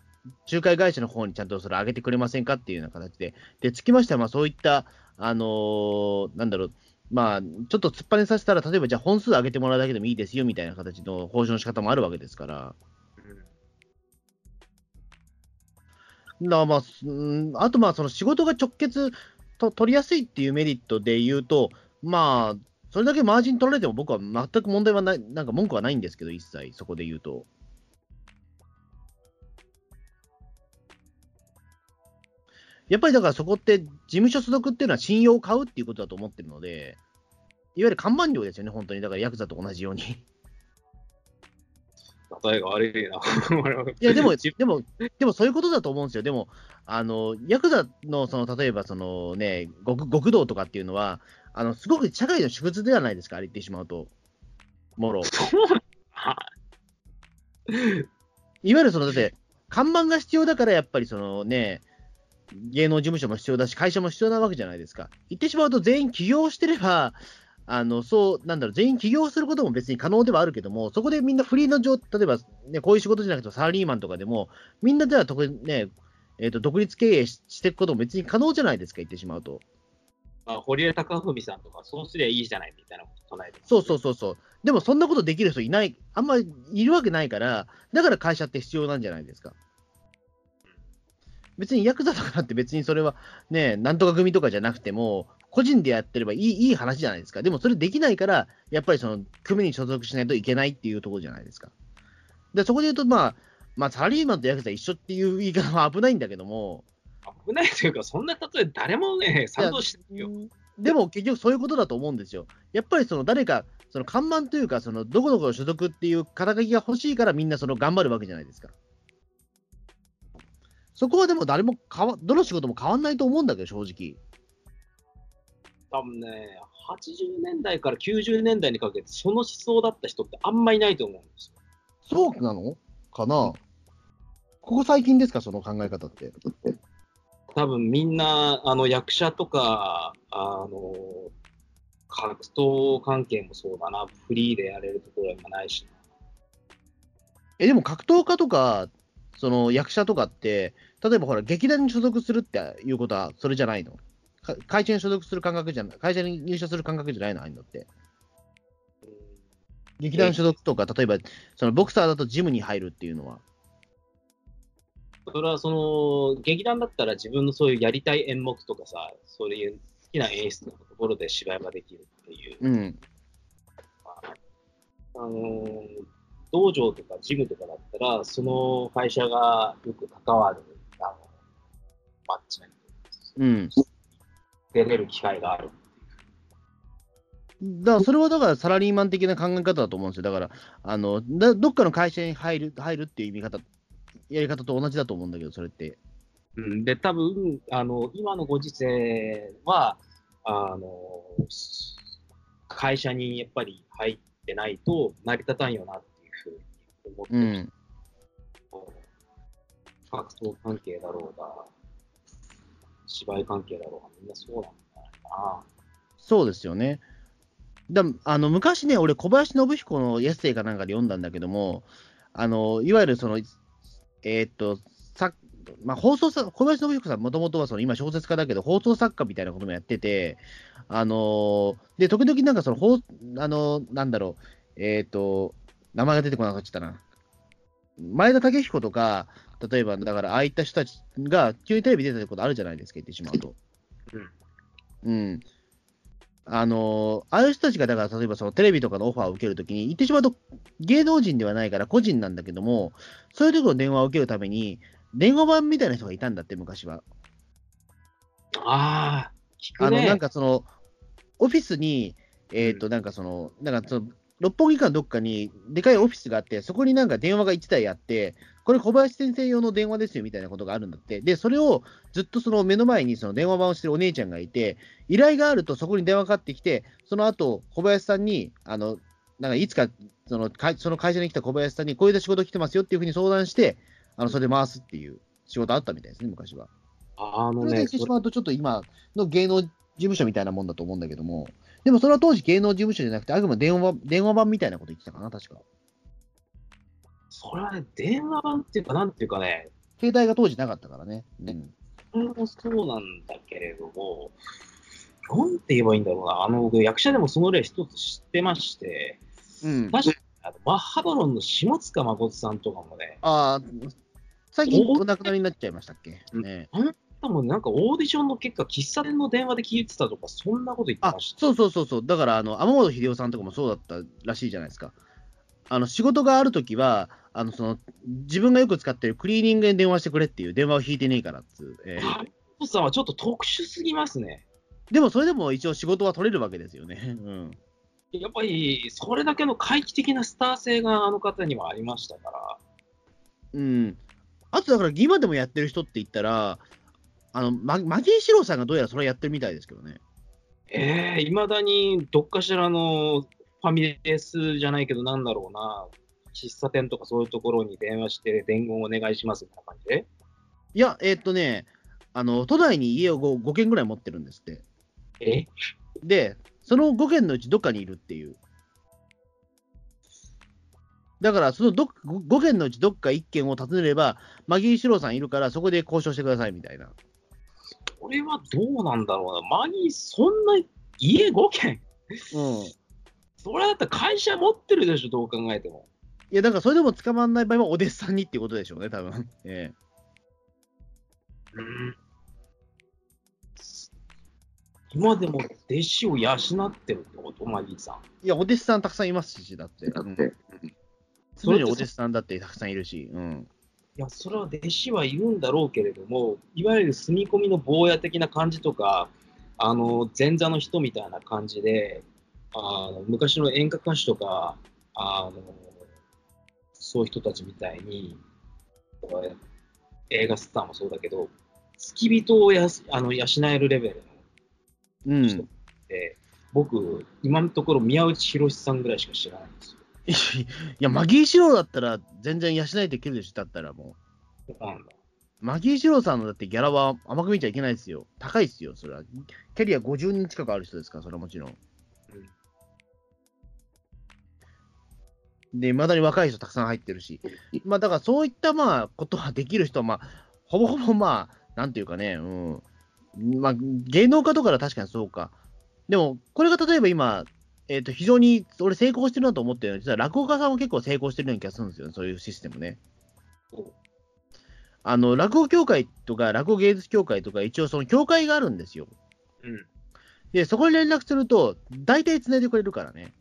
[SPEAKER 2] 仲介会社の方にちゃんとそれ上げてくれませんかっていうような形で、で、つきましては、まあそういった、あのーなんだろう、まあ、ちょっと突っ張ねさせたら、例えばじゃあ本数上げてもらうだけでもいいですよみたいな形の報酬の仕方もあるわけですから、
[SPEAKER 3] うん
[SPEAKER 2] だまあ、うんあとまあ、その仕事が直結と取りやすいっていうメリットで言うと、まあ、それだけマージン取られても僕は全く問題はない、なんか文句はないんですけど、一切そこで言うと。やっぱりだからそこって事務所所属っていうのは信用を買うっていうことだと思ってるので、いわゆる看板料ですよね、本当に。だからヤクザと同じように。
[SPEAKER 3] 例えが悪いな。
[SPEAKER 2] いや、でも、
[SPEAKER 3] 自
[SPEAKER 2] でも、でもそういうことだと思うんですよ。でも、あの、ヤクザの、その、例えば、そのね、極極道とかっていうのは、あの、すごく社会の縮図ではないですか、あれ言ってしまうと。もろ。いわゆるその、だって、看板が必要だから、やっぱりそのね、芸能事務所も必要だし、会社も必要なわけじゃないですか。言ってしまうと、全員起業してれば、あの、そう、なんだろう、全員起業することも別に可能ではあるけども、そこでみんなフリーの状、例えば、ね、こういう仕事じゃなくてサラリーマンとかでも、みんなでは特にね、えっ、と、独立経営ししていくことも別に可能じゃないですか、言ってしまうと。
[SPEAKER 3] まあ、堀江貴文さんとか、そうすりゃいいじゃないみたいなこと唱えて
[SPEAKER 2] そうそうそうそう。でもそんなことできる人いない、あんまりいるわけないから、だから会社って必要なんじゃないですか。別にヤクザとかって別にそれはね、なんとか組とかじゃなくても、個人でやってればいいいい話じゃないですか。でもそれできないから、やっぱりその組に所属しないといけないっていうところじゃないですか。で、そこで言うと、まあ、まあ、サラリーマンとヤクザ一緒っていう言い方は危ないんだけども、
[SPEAKER 3] 危ないというか、そんな例え誰もね、賛同してないよ。
[SPEAKER 2] でも結局そういうことだと思うんですよ。やっぱりその誰か、その看板というか、そのどこどこの所属っていう肩書きが欲しいからみんなその頑張るわけじゃないですか。そこはでも誰も変わ、どの仕事も変わんないと思うんだけど、正直。
[SPEAKER 3] 多分ね、80年代から90年代にかけて、その思想だった人ってあんまいないと思うんですよ。
[SPEAKER 2] そうなの？かな？ここ最近ですか、その考え方って。
[SPEAKER 3] 多分みんな、あの、役者とか、あの、格闘関係もそうだな、フリーでやれるところは今ないしな。
[SPEAKER 2] え、でも格闘家とか、その役者とかって、例えばほら、劇団に所属するっていうことは、それじゃないの？か会社に所属する感覚じゃない、会社に入社する感覚じゃないのああいうのって。
[SPEAKER 3] うん
[SPEAKER 2] 劇団所属とか、例えば、そのボクサーだとジムに入るっていうのは？
[SPEAKER 3] それはその、劇団だったら自分のそういうやりたい演目とかさ、そういう好きな演出のところで芝居ができるっていう。
[SPEAKER 2] うん。
[SPEAKER 3] あのー道場とかジムとかだったら、その会社がよく関わる、マッチなり
[SPEAKER 2] うん。
[SPEAKER 3] 出れる機会がある。
[SPEAKER 2] だから、それはだからサラリーマン的な考え方だと思うんですよ。だから、あの、だどっかの会社に入る、入るっていう意味方、やり方と同じだと思うんだけど、それって。
[SPEAKER 3] うん、で、多分、あの、今のご時世は、あの、会社にやっぱり入ってないと成り立たんよなっていうふうに思って
[SPEAKER 2] う
[SPEAKER 3] る、
[SPEAKER 2] ん。
[SPEAKER 3] 格闘関係だろうが、芝居関係だろうが、みんなそうなんじゃな
[SPEAKER 2] そうですよね。だあの昔ね、俺、小林信彦のエッセイかなんかで読んだんだけども、あのいわゆるその、えーっと、さまあ、放送さ小林信彦さん、もともとはその今、小説家だけど、放送作家みたいなこともやってて、あのーで時々なんかその、放あのーなんだろう、えーっと、名前が出てこなくなっちゃったな。前田武彦とか、例えば、だから、ああいった人たちが急にテレビ出てることあるじゃないですか、言ってしまうと。
[SPEAKER 3] うん。
[SPEAKER 2] うん。あのーああいう人たちが、だから例えばそのテレビとかのオファーを受けるときに、言ってしまうと芸能人ではないから個人なんだけども、そういうところの電話を受けるために、電話番みたいな人がいたんだって、昔は。
[SPEAKER 3] ああ、聞くね。
[SPEAKER 2] あの、なんかその、オフィスに、えっ、と、なんかその、なんかその、六本木間どっかにでかいオフィスがあって、そこになんか電話が1台あって、これ小林先生用の電話ですよみたいなことがあるんだって。で、それをずっとその目の前にその電話番をしてるお姉ちゃんがいて、依頼があるとそこに電話かかってきて、その後、小林さんに、あの、なんかいつかその会その会社に来た小林さんに、こういう仕事来てますよっていうふうに相談して、あのそれで回すっていう仕事あったみたいですね、昔は。
[SPEAKER 3] あのね
[SPEAKER 2] それで言ってしまうと、ちょっと今の芸能事務所みたいなもんだと思うんだけども、でもそれは当時芸能事務所じゃなくて、あくまで電話電話番みたいなこと言ってたかな、確か。
[SPEAKER 3] それはね、電話番っていうか、なんていうかね、
[SPEAKER 2] 携帯が当時なかったからね。うん。
[SPEAKER 3] それもそうなんだけれども、なんて言えばいいんだろうな、あの、僕役者でもその例一つ知ってまして、
[SPEAKER 2] うん、
[SPEAKER 3] 確かにあのマッハドロンの下塚誠さんとかもね、
[SPEAKER 2] ああ、最近お亡くなりになっちゃいましたっけ？
[SPEAKER 3] うん
[SPEAKER 2] ね、
[SPEAKER 3] 多分なんかオーディションの結果、喫茶店の電話で聞いてたとか、そんなこと言って
[SPEAKER 2] あ
[SPEAKER 3] ました。
[SPEAKER 2] そうそうそうそう、だからあの天本秀夫さんとかもそうだったらしいじゃないですか。あの仕事があるときはあのその、自分がよく使ってるクリーニングに電話してくれっていう電話を引いてねえからっつう、えー
[SPEAKER 3] ハリポさんはちょっと特殊すぎますね。
[SPEAKER 2] でもそれでも一応仕事は取れるわけですよね。うん
[SPEAKER 3] やっぱり、それだけの回帰的なスター性があの方にはありましたから。
[SPEAKER 2] うん。あとだから、今でもやってる人って言ったら、あの、ママギー四郎さんがどうやらそれやってるみたいですけどね。
[SPEAKER 3] ええいまだにどっかしらのファミレスじゃないけど、なんだろうな、喫茶店とかそういうところに電話して、伝言お願いしますみたいな感じ？で。
[SPEAKER 2] いや、えーっとね、あの、都内に家を 5, 5軒ぐらい持ってるんですって。
[SPEAKER 3] え？
[SPEAKER 2] で、その5軒のうちどっかにいるっていう。だから、そのど5軒のうちどっか1軒を訪ねれば、マギー四郎さんいるから、そこで交渉してくださいみたいな。
[SPEAKER 3] これはどうなんだろうな。マギー、そんな家5軒
[SPEAKER 2] うん。
[SPEAKER 3] それだったら会社持ってるでしょ、どう考えても。
[SPEAKER 2] いや、だからそれでも捕まらない場合は、お弟子さんにっていうことでしょうね、多分 ええ
[SPEAKER 3] うん今でも弟子を養ってるってことマギーさん。
[SPEAKER 2] いや、お弟子さんたくさんいますし、だって。うん常にお弟子さんだってたくさんいるし。うん。
[SPEAKER 3] いや、それは弟子はいるんだろうけれども、いわゆる住み込みの坊や的な感じとか、あの前座の人みたいな感じで、あの昔の演歌歌手とかあの、そういう人たちみたいに、映画スターもそうだけど、付き人をやすあの養えるレベル
[SPEAKER 2] うん。
[SPEAKER 3] で、僕、今のところ宮内博さんぐらいしか知らないんですよ。
[SPEAKER 2] いや、マギー四郎だったら全然養いけるでしょ、だったらもう。マギー四郎さんのだってギャラは甘く見ちゃいけないですよ。高いですよ、それは。キャリア50人近くある人ですから、それはもちろん。で、いまだに若い人たくさん入ってるし。まあ、だからそういったまあ、ことができる人は、まあ、ほぼほぼまあ、なんていうかね、うん。まあ、芸能家とかは確かにそうか。でも、これが例えば今、えっ、と、非常に俺成功してるなと思ってるのは、実は落語家さんも結構成功してるような気がするんですよね、そういうシステムね。あの、落語協会とか、落語芸術協会とか、一応その協会があるんですよ。
[SPEAKER 3] うん。
[SPEAKER 2] で、そこに連絡すると、大体繋いでくれるからね。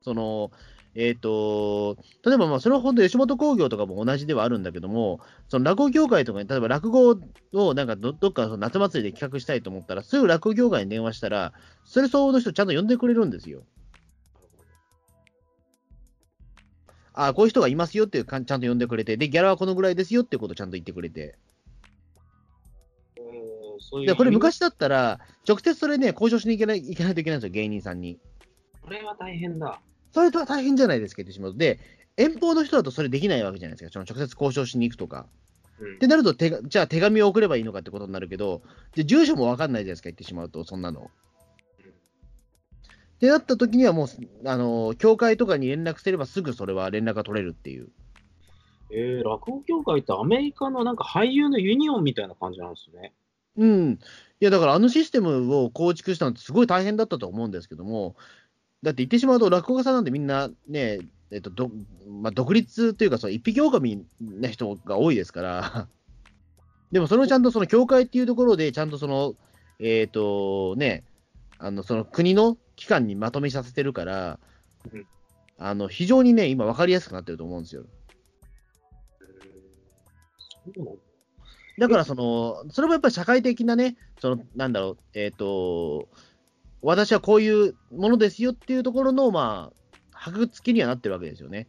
[SPEAKER 2] その、えっ、と、例えばまあ、それは本当吉本興業とかも同じではあるんだけども、その落語協会とかに、例えば落語をなんかどどっかその夏祭りで企画したいと思ったら、すぐ落語協会に電話したら、それ相応の人ちゃんと呼んでくれるんですよ。ああ、こういう人がいますよっていうかんちゃんと呼んでくれて、で、ギャラはこのぐらいですよっていうことをちゃんと言ってくれて。で、これ昔だったら、直接それね、交渉しに行けないいけないといけないんですよ、芸人さんに。
[SPEAKER 3] これは大変だ。
[SPEAKER 2] それとは大変じゃないですか、言ってしまうと。で、遠方の人だとそれできないわけじゃないですか、その直接交渉しに行くとか。
[SPEAKER 3] うん
[SPEAKER 2] ってなるとじゃあ手紙を送ればいいのかってことになるけど、で住所も分かんないじゃないですか、言ってしまうと、そんなの。ってなった時にはもう、あの、教会とかに連絡すればすぐそれは連絡が取れるっていう。
[SPEAKER 3] えー、落語協会ってアメリカのなんか俳優のユニオンみたいな感じなんですね。
[SPEAKER 2] うん。いや、だからあのシステムを構築したのってすごい大変だったと思うんですけども、だって言ってしまうと、落語家さんなんてみんなね、えっと、どまあ、独立というか、その一匹狼な人が多いですから、でもそれをちゃんとその教会っていうところで、ちゃんとその、えっ、とね、あの、その国の機関にまとめさせてるから
[SPEAKER 3] うん、
[SPEAKER 2] あの、非常にね、今分かりやすくなってると思うんですよ。
[SPEAKER 3] だ。
[SPEAKER 2] だからその、それもやっぱり社会的なね、そのなんだろう、えっ、と、私はこういうものですよっていうところの、まあ、箔付きにはなってるわけですよね。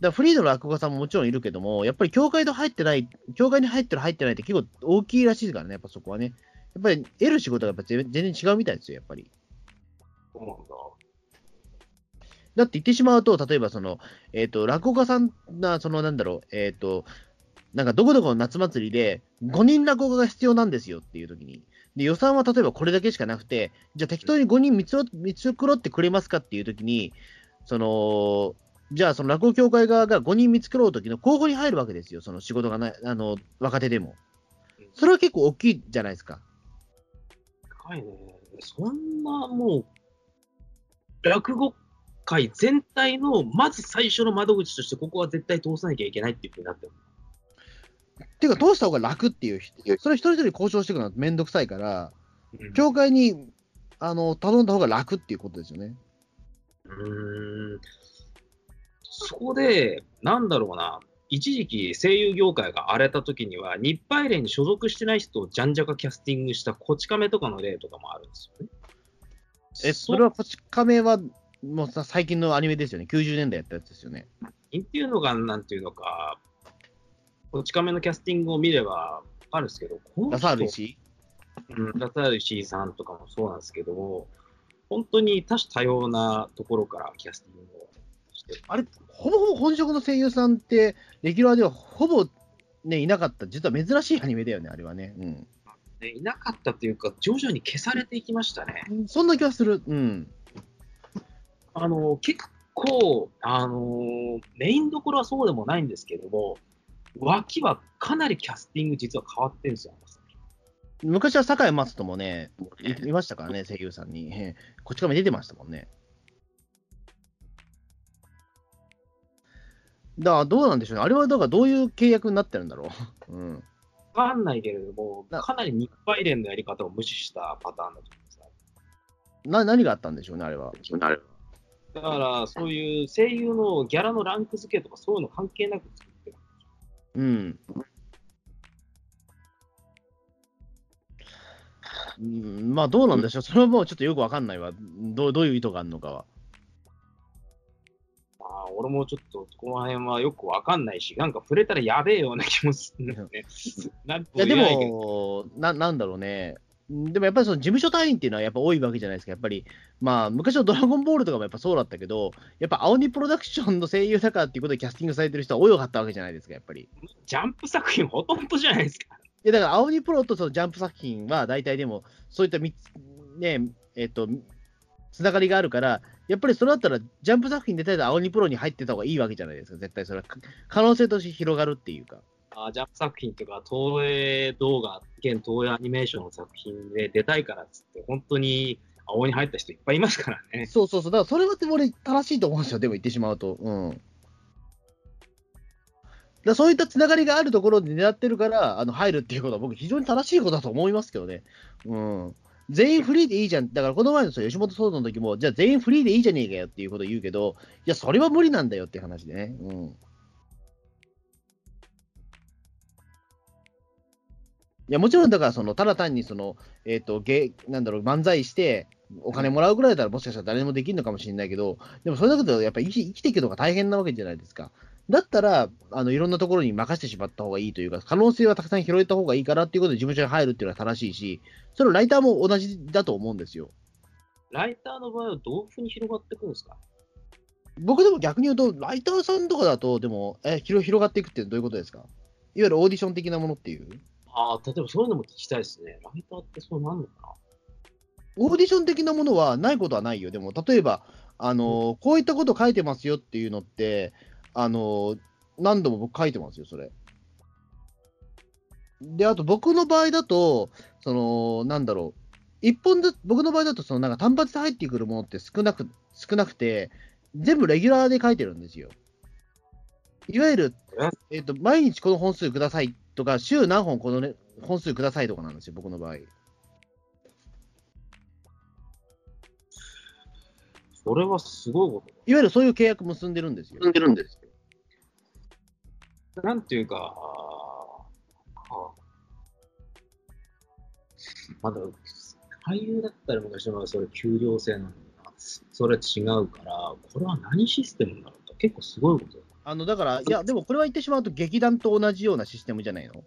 [SPEAKER 2] だフリーの落語家さんももちろんいるけども、やっぱり教会と入ってない、教会に入ってる、入ってないって結構大きいらしいですからね、やっぱそこはね。やっぱり得る仕事がやっぱ全全然違うみたいですよ、やっぱり。
[SPEAKER 3] そうなんだ。
[SPEAKER 2] だって言ってしまうと、例えばその、えっ、と、落語家さんが、そのなんだろう、えっ、と、なんかどこどこの夏祭りで5人落語家が必要なんですよっていう時に、で予算は例えばこれだけしかなくて、じゃあ適当に5人見つろ見繕ってくれますかっていう時に、その、じゃあその落語協会側が5人見繕う時の候補に入るわけですよ、その仕事がない、あの、若手でも。それは結構大きいじゃないですか。
[SPEAKER 3] 高いね。そんなもう、落語界全体のまず最初の窓口として、ここは絶対通さなきゃいけないっていうふうになってる。
[SPEAKER 2] っていうか、通した方が楽っていう、それ一人一人交渉していくのはめんどくさいから、
[SPEAKER 3] うん
[SPEAKER 2] 協会にあの頼んだ方が楽っていうことですよね。
[SPEAKER 3] うーんそこで、なんだろうな、一時期声優業界が荒れた時には、日配連に所属してない人をじゃんじゃかキャスティングしたこち亀とかの例とかもあるんですよね。
[SPEAKER 2] え、それはこち亀はもうさ最近のアニメですよね。90年代やったやつですよね。
[SPEAKER 3] っていうのが、なんていうのか、こち亀のキャスティングを見ればわかるんですけど、
[SPEAKER 2] ラサール石？井
[SPEAKER 3] うん、ラサール石井さんとかもそうなんですけども、本当に多種多様なところからキャスティングをしてる。
[SPEAKER 2] あれ、ほぼほぼ本職の声優さんって、レギュラーではほぼ、ね、いなかった、実は珍しいアニメだよね、あれはね。うん。
[SPEAKER 3] ねいなかったっていうか、徐々に消されていきましたね。
[SPEAKER 2] そんな気がする。うん。
[SPEAKER 3] あの結構、あのメインどころはそうでもないんですけども、脇はかなりキャスティング実は変わってるんですよ。
[SPEAKER 2] 昔は堺雅人もね、いいましたからね、声優さんに。ええこっち亀出てましたもんね。だからどうなんでしょうね。あれはだからどういう契約になってるんだろう。うん。
[SPEAKER 3] わかんないけれども、
[SPEAKER 2] な
[SPEAKER 3] かなり日配連のやり方を無視したパターンだと思うんですよ
[SPEAKER 2] な、何があったんでしょうね、あれは。
[SPEAKER 3] だから、そういう声優のギャラのランク付けとかそういうの関係なく作。
[SPEAKER 2] うん。うん、まあどうなんでしょう。それはもうちょっとよくわかんないわ。どうどういう意図があるのかは。
[SPEAKER 3] まあ、俺もちょっと、この辺はよくわかんないし、なんか触れたらやべえような気もするんだよね。なんと
[SPEAKER 2] いや、でも、ななんだろうね。でもやっぱりその事務所隊員っていうのはやっぱ多いわけじゃないですか。やっぱり、まあ、昔のドラゴンボールとかもやっぱそうだったけど、やっぱ青鬼プロダクションの声優だからっていうことでキャスティングされてる人は多かったわけじゃないですか、やっぱり。
[SPEAKER 3] ジャンプ作品ほとんどじゃないですか。
[SPEAKER 2] いや、だから、青鬼プロとそのジャンプ作品は、大体でも、そういったみつ、ね、えっ、と、つながりがあるから、やっぱりそれだったら、ジャンプ作品で出たら青鬼プロに入ってた方がいいわけじゃないですか、絶対それは。か可能性として広がるっていうか。
[SPEAKER 3] あジャンプ作品とか、東映動画、現東映アニメーションの作品で出たいからっつって、本当に青に入った人いっぱいいますからね。
[SPEAKER 2] そうそうそう、だからそれは俺、正しいと思うんですよ、でも言ってしまうと。うん。だそういったつながりがあるところで狙ってるから、あの入るっていうことは、僕、非常に正しいことだと思いますけどね。うん。全員フリーでいいじゃん。だから、この前の吉本騒動の時も、じゃあ全員フリーでいいじゃねえかよっていうこと言うけど、いや、それは無理なんだよっていう話でね。うん。いや、もちろんだから、その、ただ単に、その、えっ、と、芸、なんだろう、漫才して、お金もらうぐらいだったら、もしかしたら誰でもできるのかもしれないけど、でもそれだけだと、やっぱり生き生きていくのが大変なわけじゃないですか。だったら、あの、いろんなところに任せてしまった方がいいというか、可能性はたくさん広げた方がいいからっていうことで事務所に入るっていうのは正しいし、それはライターも同じだと思うんですよ。
[SPEAKER 3] ライターの場合はどういうふうに広がっていくんですか？
[SPEAKER 2] 僕でも逆に言うと、ライターさんとかだと、でも、え、広広がっていくってどういうことですか？いわゆるオーディション的なものっていう
[SPEAKER 3] ああ、例えばそういうのも聞きたいですね。ライターってそうなんのかな？
[SPEAKER 2] オーディション的なものはないことはないよ。でも、例えば、あのこういったこと書いてますよっていうのって、あの何度も僕書いてますよ、それ。で、あと僕の場合だと、その、なんだろう、一本ずつ、僕の場合だと、そのなんか単発で入ってくるものって少なく、少なくて、全部レギュラーで書いてるんですよ。いわゆる、え？っ、と、毎日この本数くださいとか、週何本この、ね、本数くださいとかなんですよ、僕の場合。
[SPEAKER 3] それはすごいこ
[SPEAKER 2] いわゆるそういう契約結んでるんですよ。
[SPEAKER 3] と。んでるんですなんていうか、あまだ、俳優だったら昔はそれ給料制なんだな。それは違うから、これは何システムなんだろうと。結構すごいことだ。
[SPEAKER 2] あのだから、いや、でもこれは言ってしまうと、劇団と同じようなシステムじゃないの？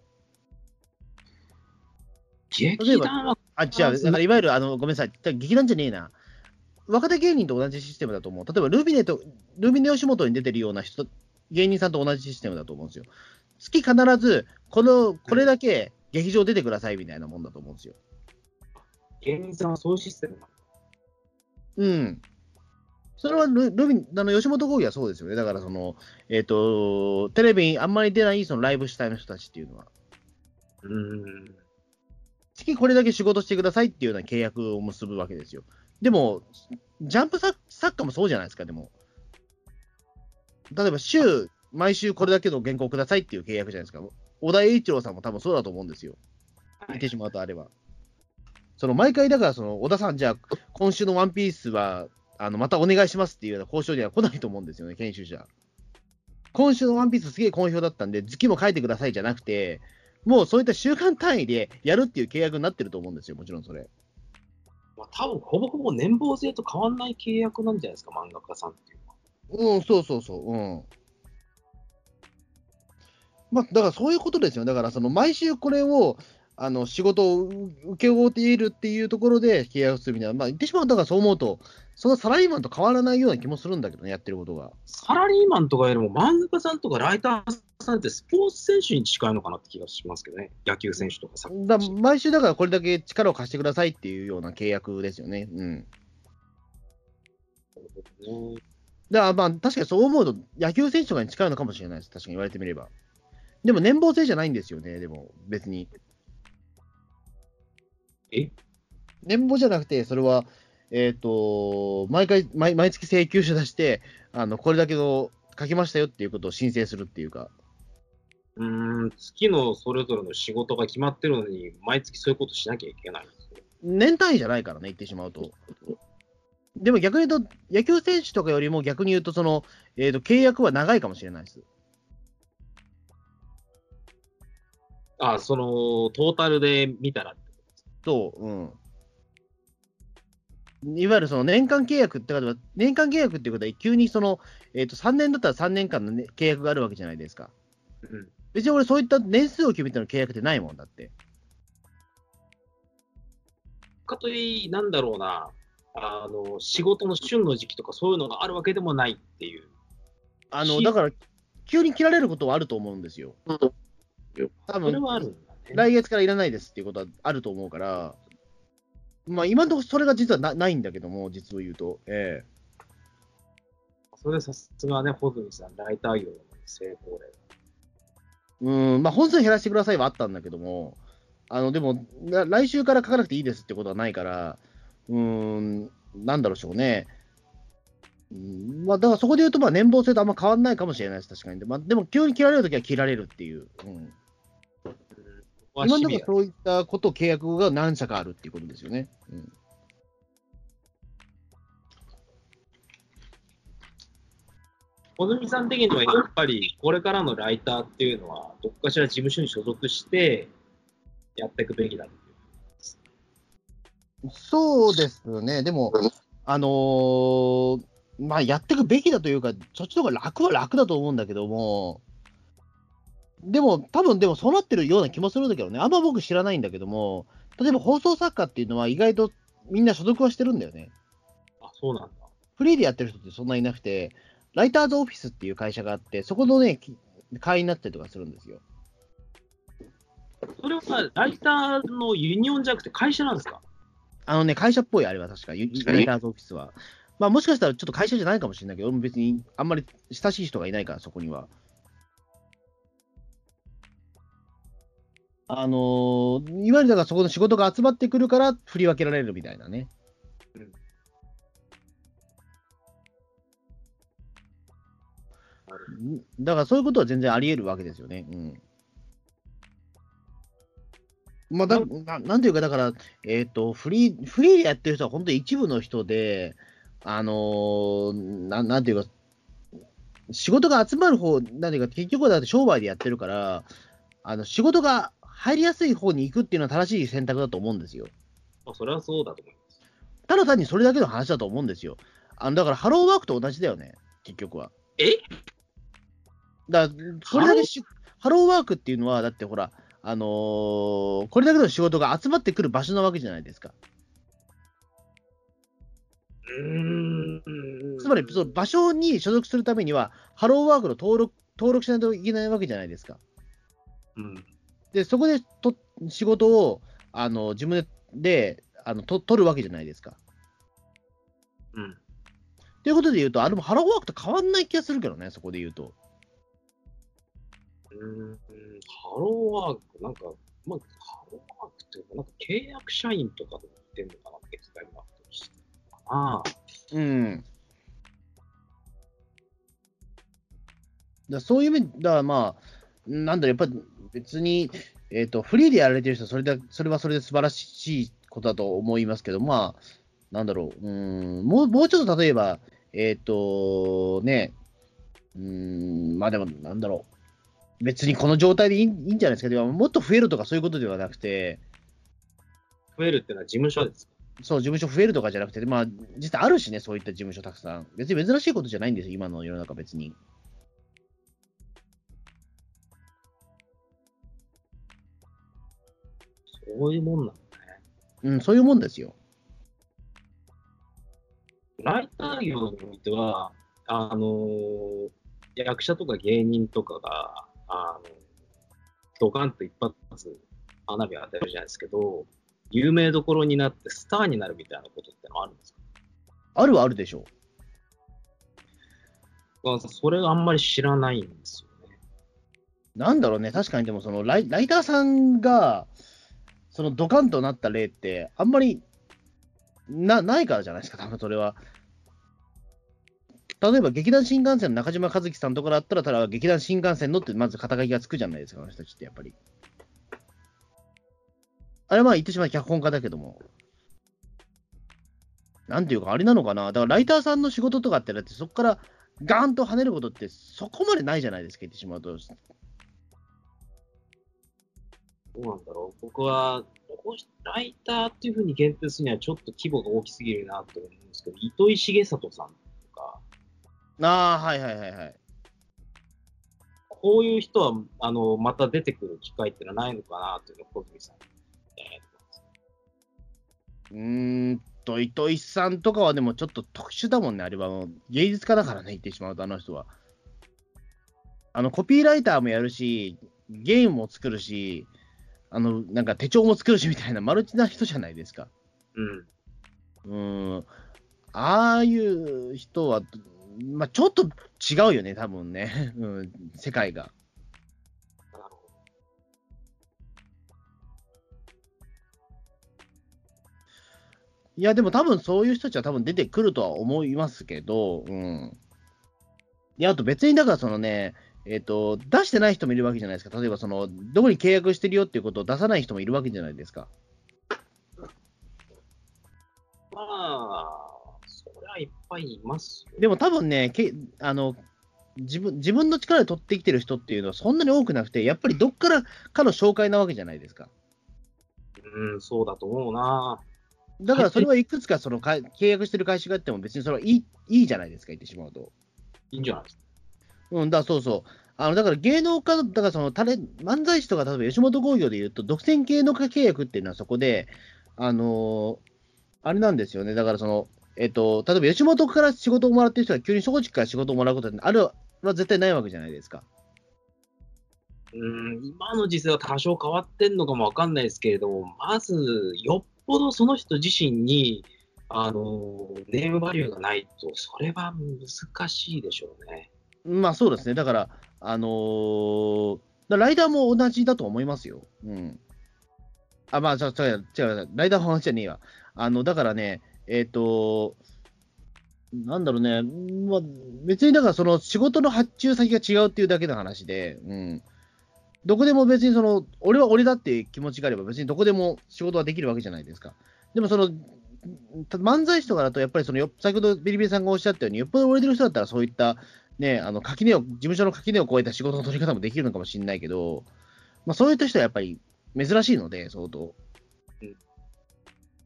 [SPEAKER 3] 劇団は、
[SPEAKER 2] あ、違う、だからいわゆる、あのごめんなさい、劇団じゃねえな。若手芸人と同じシステムだと思う。例えば、ルービネと、ルービネ吉本に出てるような人、芸人さんと同じシステムだと思うんですよ。月必ず、この、これだけ劇場出てくださいみたいなもんだと思うんですよ。
[SPEAKER 3] 芸人さんはそういうシステム
[SPEAKER 2] うん。それはルルビあの吉本興業はそうですよね。だからその、えっ、と、テレビにあんまり出ないそのライブ主体の人たちっていうのは。
[SPEAKER 3] うーん。
[SPEAKER 2] 月これだけ仕事してくださいっていうような契約を結ぶわけですよ。でも、ジャンプ作作家もそうじゃないですか、でも。例えば、週、毎週これだけの原稿くださいっていう契約じゃないですか。小田栄一郎さんも多分そうだと思うんですよ。言ってしまうとあれば。その毎回、だから、その小田さん、じゃあ、今週のワンピースは、あのまたお願いしますっていうような交渉には来ないと思うんですよね、研修者。今週のワンピースすげえ好評だったんで、月も書いてくださいじゃなくて、もうそういった週間単位でやるっていう契約になってると思うんですよ、もちろんそれ。
[SPEAKER 3] まあ、多分ほぼほぼ年俸制と変わんない契約なんじゃないですか、漫画家さんっていうのは。
[SPEAKER 2] うん、そうそうそう、うん。まあ、だからそういうことですよ。だから、その毎週これを、あの仕事を請け負っているっていうところで契約するみたいな、まあ、言ってしまうと、だからそう思うと、そのサラリーマンと変わらないような気もするんだけどね、やってることが。
[SPEAKER 3] サラリーマンとかよりも漫画家さんとかライターさんってスポーツ選手に近いのかなって気がしますけどね。野球選手とかサッカー
[SPEAKER 2] だ毎週だからこれだけ力を貸してくださいっていうような契約ですよね。うん。
[SPEAKER 3] ね
[SPEAKER 2] だからまあ確かにそう思うと、野球選手とかに近いのかもしれないです、確かに言われてみれば。でも年俸制じゃないんですよね、でも別に。
[SPEAKER 3] え？
[SPEAKER 2] 年俸じゃなくて、それは、えっ、と、毎回毎、毎月請求書出して、あのこれだけの書きましたよっていうことを申請するっていうか。
[SPEAKER 3] うーん、月のそれぞれの仕事が決まってるのに、毎月そういうことしなきゃいけないんですね。
[SPEAKER 2] 年単位じゃないからね、言ってしまうと。でも逆に言うと、野球選手とかよりも逆に言うと、その、えっ、と、契約は長いかもしれないです。
[SPEAKER 3] あ、その、トータルで見たら。
[SPEAKER 2] そう、うん。いわゆるその年間契約ってことは、年間契約っていうことは、急にその、えっ、と、3年だったら3年間の、ね、契約があるわけじゃないですか。
[SPEAKER 3] うん。
[SPEAKER 2] 別に俺、そういった年数を決めての契約ってないもんだって。
[SPEAKER 3] かといい、なんだろうな、あの、仕事の旬の時期とかそういうのがあるわけでもないっていう。
[SPEAKER 2] あの、
[SPEAKER 3] し
[SPEAKER 2] だから、急に切られることはあると思うんですよ。多
[SPEAKER 3] それ
[SPEAKER 2] 分
[SPEAKER 3] はある。
[SPEAKER 2] 来月からいらないですっていうことはあると思うから、まあ、今のところそれが実はなないんだけども、実を言うと。え
[SPEAKER 3] それさすがね、穂積さん、ライター業の成功例。
[SPEAKER 2] えうん、まあ、本数減らしてくださいはあったんだけども、あの、でも、な来週から書かなくていいですってことはないから、うーん、なんだろうしょうね。うんまあ、だからそこで言うと、まあ、年俸制とあんま変わんないかもしれないです、確かに。で,、まあ、でも、急に切られるときは切られるっていう。うん
[SPEAKER 3] うん、
[SPEAKER 2] 今のところそういったこと、契約が何社かあるっていうことですよね。うん
[SPEAKER 3] 穂積さん的にはやっぱりこれからのライターっていうのは、どっかしら事務所に所属してやっていくべきだう。
[SPEAKER 2] そうですね、でも、あのーまあ、やっていくべきだというか、そっちの方が楽は楽だと思うんだけども、でも、多分でもそうなってるような気もするんだけどね、あんま僕知らないんだけども、例えば放送作家っていうのは、意外とみんな所属はしてるんだよね。
[SPEAKER 3] あ、そうなんだ。
[SPEAKER 2] フリーでやってる人ってそんなにいなくて、ライターズオフィスっていう会社があって、そこのね、き会員になったりとかするんですよ。
[SPEAKER 3] それはライターのユニオンじゃなくて会社なんですか？
[SPEAKER 2] あのね、会社っぽいあれは確か、ユライターズオフィスは。まあもしかしたらちょっと会社じゃないかもしれないけど、俺も別にあんまり親しい人がいないから、そこには。あのーいわゆるだからそこの仕事が集まってくるから振り分けられるみたいなね。んだからそういうことは全然あり得るわけですよね。うん。まあだな、なんていうか、だから、えっ、と、フリー、フリーでやってる人は本当に一部の人で、あのーななんていうか、仕事が集まる方、なんていうか、結局はだって商売でやってるから、あの仕事が入りやすい方に行くっていうのは正しい選択だと思うんですよ。
[SPEAKER 3] あそれはそうだと思います。
[SPEAKER 2] ただ単にそれだけの話だと思うんですよ。あのだから、ハローワークと同じだよね、結局は。
[SPEAKER 3] え？
[SPEAKER 2] だから、それだけしハローワークっていうのは、だってほら、あのーこれだけの仕事が集まってくる場所なわけじゃないですか。
[SPEAKER 3] うーん。
[SPEAKER 2] つまり、その場所に所属するためには、ハローワークの登録登録しないといけないわけじゃないですか。
[SPEAKER 3] うん。
[SPEAKER 2] で、そこでと仕事をあの自分であのと取るわけじゃないですか。
[SPEAKER 3] うん。
[SPEAKER 2] ということで言うと、あれもハローワークと変わんない気がするけどね、そこで言うと。
[SPEAKER 3] うーん。ハローワーク、なんか、まあ、ハローワークっていうか、なんか契約社員とかと言ってんのかな、月代マークとして。ああ。
[SPEAKER 2] うん。だそういう意味だからまあ、なんだろう、やっぱり別に、えっ、と、フリーでやられてる人はそれで、それはそれで素晴らしいことだと思いますけど、まあ、なんだろう、うん、もう、もうちょっと例えば、えっ、と、ね、うん、まあでも、なんだろう、別にこの状態でいいいいんじゃないですか、でももっと増えるとかそういうことではなくて、
[SPEAKER 3] 増えるっていうのは事務所ですか？
[SPEAKER 2] そう、事務所増えるとかじゃなくて、まあ、実際あるしね、そういった事務所たくさん。別に珍しいことじゃないんですよ、今の世の中別に。
[SPEAKER 3] そういうもんなのね。
[SPEAKER 2] うん、そういうもんですよ。
[SPEAKER 3] ライター業においては、あの役者とか芸人とかが、あのドカンと一発花火を当てるじゃないですけど、有名どころになってスターになるみたいなことってのはあるんですか？
[SPEAKER 2] あるはあるでしょ
[SPEAKER 3] あそれがあんまり知らないんですよね。
[SPEAKER 2] う。なんだろうね、確かにでもそのライ、ライターさんが、そのドカンとなった例って、あんまりなないからじゃないですか、多分それは。例えば劇団新幹線の中島和樹さんとかだったら、ただ劇団新幹線のってまず肩書きがつくじゃないですか、あの人たちってやっぱり。あれは言ってしまう脚本家だけども。なんていうか、あれなのかな、だからライターさんの仕事とかって、だってそこからガーンと跳ねることってそこまでないじゃないですか、言ってしまうと。
[SPEAKER 3] どうなんだろう。僕は、ライターっていうふうに限定するにはちょっと規模が大きすぎるなと思うんですけど、糸井重里さんとか、
[SPEAKER 2] ああ、はいはいはいはい。
[SPEAKER 3] こういう人は、あの、また出てくる機会ってのはないのかなというのを、小泉さんに言いたいなと思います。
[SPEAKER 2] うーんと、糸井さんとかはでもちょっと特殊だもんね、あれは芸術家だからね、言ってしまうと、あの人は。あの、コピーライターもやるし、ゲームも作るし、あの、なんか手帳も作るしみたいなマルチな人じゃないですか。
[SPEAKER 3] うん。
[SPEAKER 2] うーん。ああいう人は、まあ、ちょっと違うよね、多分ね。うん、世界が。いや、でも多分そういう人たちは多分出てくるとは思いますけど、うん。いや、あと別にだからそのね、えっ、と、出してない人もいるわけじゃないですか。例えばその、どこに契約してるよっていうことを出さない人もいるわけじゃないですか。
[SPEAKER 3] まあ、そりゃいっぱいいますよ。
[SPEAKER 2] でも多分ね、けあの自分自分の力で取ってきてる人っていうのはそんなに多くなくて、やっぱりどっからかの紹介なわけじゃないですか。
[SPEAKER 3] うん、そうだと思うな。
[SPEAKER 2] だからそれはいくつかそのか契約してる会社があっても別にそれはいいいいじゃないですか、言ってしまうと。
[SPEAKER 3] いいんじゃないですか。
[SPEAKER 2] うん、だそうそう。あのだから芸能家、だからそのタレ漫才師とか、例えば吉本興業でいうと、独占芸能家契約っていうのはそこで、あのーあれなんですよね、だからその、えっと、例えば吉本から仕事をもらってる人が急に松竹から仕事をもらうことって、あれは絶対ないわけじゃないですか。
[SPEAKER 3] うん、今の時勢は多少変わってんのかもわかんないですけれども、まず、よっぽどその人自身に、あの、ネームバリューがないと、それは難しいでしょうね。
[SPEAKER 2] まあそうですね、だから、あのーライダーも同じだと思いますよ。うん。あ、まあ、違う、違う、違う、ライダーも同じゃねえわ。あの、だからね、えっ、と、なんだろうね、まあ、別にだからその仕事の発注先が違うっていうだけの話で、うん。どこでも別にその、俺は俺だって気持ちがあれば別にどこでも仕事はできるわけじゃないですか。でもその、漫才師とかだとやっぱりそのよ、先ほどビリビリさんがおっしゃったように、よっぽど売れてる人だったらそういったね、あの垣根を、事務所の垣根を越えた仕事の取り方もできるのかもしれないけど、まあそういった人はやっぱり珍しいので、相当。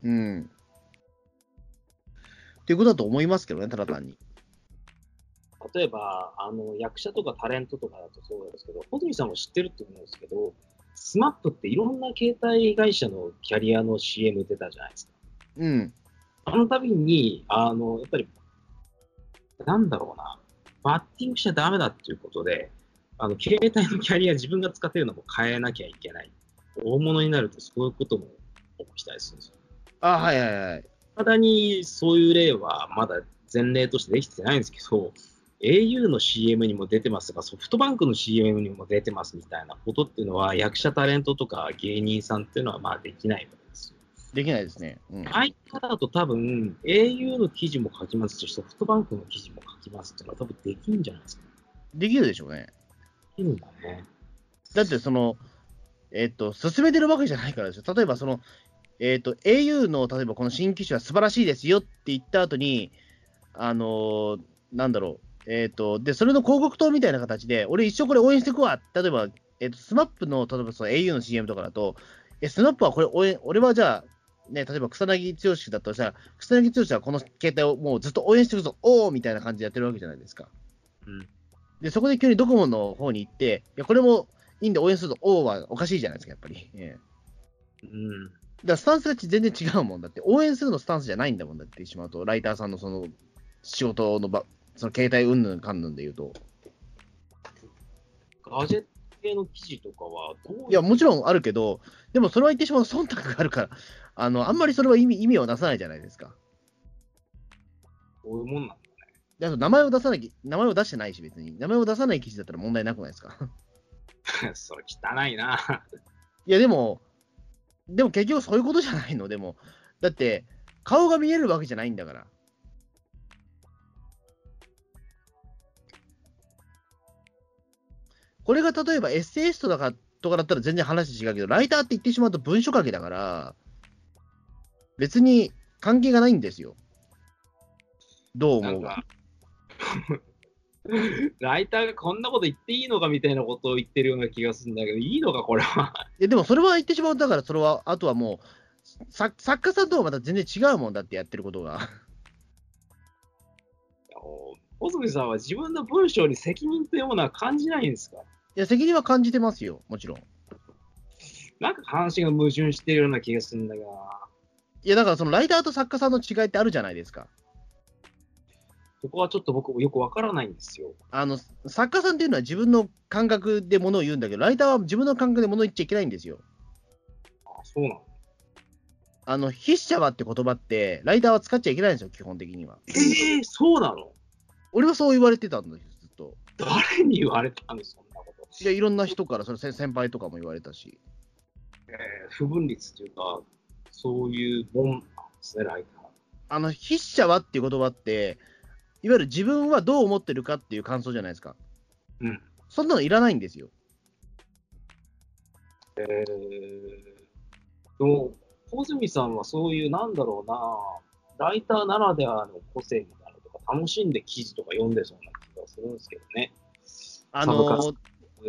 [SPEAKER 2] うん。っていうことだと思いますけどね、ただ単に。
[SPEAKER 3] 例えば、あの、役者とかタレントとかだとそうなんですけど、小泉さんも知ってると思うんですけど、スマップっていろんな携帯会社のキャリアの CM 出たじゃないですか。
[SPEAKER 2] うん。
[SPEAKER 3] あの度に、あの、やっぱり、なんだろうな、バッティングしちゃダメだっていうことで、あの、携帯のキャリア自分が使ってるのも変えなきゃいけない。大物になるとそういうことも起きたりするんですよ。
[SPEAKER 2] あ、はいはいはい。
[SPEAKER 3] まだにそういう例はまだ前例としてできてないんですけど、au の CM にも出てますとか、ソフトバンクの CM にも出てますみたいなことっていうのは、役者タレントとか芸人さんっていうのはまあできないで
[SPEAKER 2] きないですね。うん。
[SPEAKER 3] ああいっただと多分、au の記事も書きますし、ソフトバンクの記事も書きますっていうのは多分できるんじゃないですか。
[SPEAKER 2] できるでしょうね。
[SPEAKER 3] できるんだね。
[SPEAKER 2] だってその、えっと、進めてるわけじゃないからですよ。例えばその、えっと、au の例えばこの新機種は素晴らしいですよって言った後に、あのーなんだろう、えっと、で、それの広告塔みたいな形で、俺一生これ応援していくわ。例えば、えっと、スマップの、例えばその au の CM とかだと、え、スマップはこれ俺はじゃあ、ね、例えば草彅剛だったらさ、草彅剛はこの携帯をもうずっと応援してるぞ、おーみたいな感じでやってるわけじゃないですか。
[SPEAKER 3] うん。
[SPEAKER 2] で、そこで急にドコモの方に行って、いや、これもいいんで応援すると、おーはおかしいじゃないですか、やっぱり。ええ
[SPEAKER 3] うん。
[SPEAKER 2] だスタンスが全然違うもんだって、応援するのスタンスじゃないんだもんだって言ってしまうと、ライターさんのその仕事の場、その携帯うんぬんかんぬんで言うと。
[SPEAKER 3] ガジェット系の記事とかはどう
[SPEAKER 2] いや、もちろんあるけど、でもそれは言ってしまうと忖度があるから、あの、あんまりそれは意味意味を出さないじゃないですか。
[SPEAKER 3] そういうもんなんだね。
[SPEAKER 2] であと名前を出さなき、名前を出してないし、別に。名前を出さない記事だったら問題なくないですか？
[SPEAKER 3] それ汚いな。
[SPEAKER 2] いや、でも、でも結局そういうことじゃないの、でも。だって、顔が見えるわけじゃないんだから。これが例えばエッセイストだかとかだったら全然話違うけど、ライターって言ってしまうと文書書けだから、別に関係がないんですよ。どう思う
[SPEAKER 3] ライターがこんなこと言っていいのかみたいなことを言ってるような気がするんだけど、いいのか、これは。
[SPEAKER 2] いやでもそれは言ってしまうとだから、それは、あとはもう、さ作家さんとはまた全然違うもんだってやってることが。
[SPEAKER 3] 小杉さんは自分の文章に責任というものは感じないんですか？
[SPEAKER 2] いや、責任は感じてますよ、もちろん。
[SPEAKER 3] なんか話が矛盾してるような気がするんだが、
[SPEAKER 2] いや、だからそのライターと作家さんの違いってあるじゃないですか。
[SPEAKER 3] そこはちょっと僕もよくわからないんですよ。
[SPEAKER 2] あの、作家さんっていうのは自分の感覚でものを言うんだけど、ライターは自分の感覚でものを言っちゃいけないんですよ。
[SPEAKER 3] あそうなの
[SPEAKER 2] あの、筆者はって言葉って、ライターは使っちゃいけないんですよ、基本的には。
[SPEAKER 3] えー、そうなの？
[SPEAKER 2] 俺はそう言われてたんです、ずっと。
[SPEAKER 3] 誰に言われたのそんなこと。
[SPEAKER 2] いや、いろんな人から、それ先先輩とかも言われたし。
[SPEAKER 3] えー不分率というか、そういうもんなんですね、ライター。
[SPEAKER 2] あの、筆者はっていう言葉って、いわゆる自分はどう思ってるかっていう感想じゃないですか。
[SPEAKER 3] うん。
[SPEAKER 2] そんなのいらないんですよ。
[SPEAKER 3] えー、でも、小泉さんはそういう、なんだろうな、ライターならではの個性みたいなのとか、楽しんで記事とか読んでそうな気がするんですけどね。
[SPEAKER 2] あの、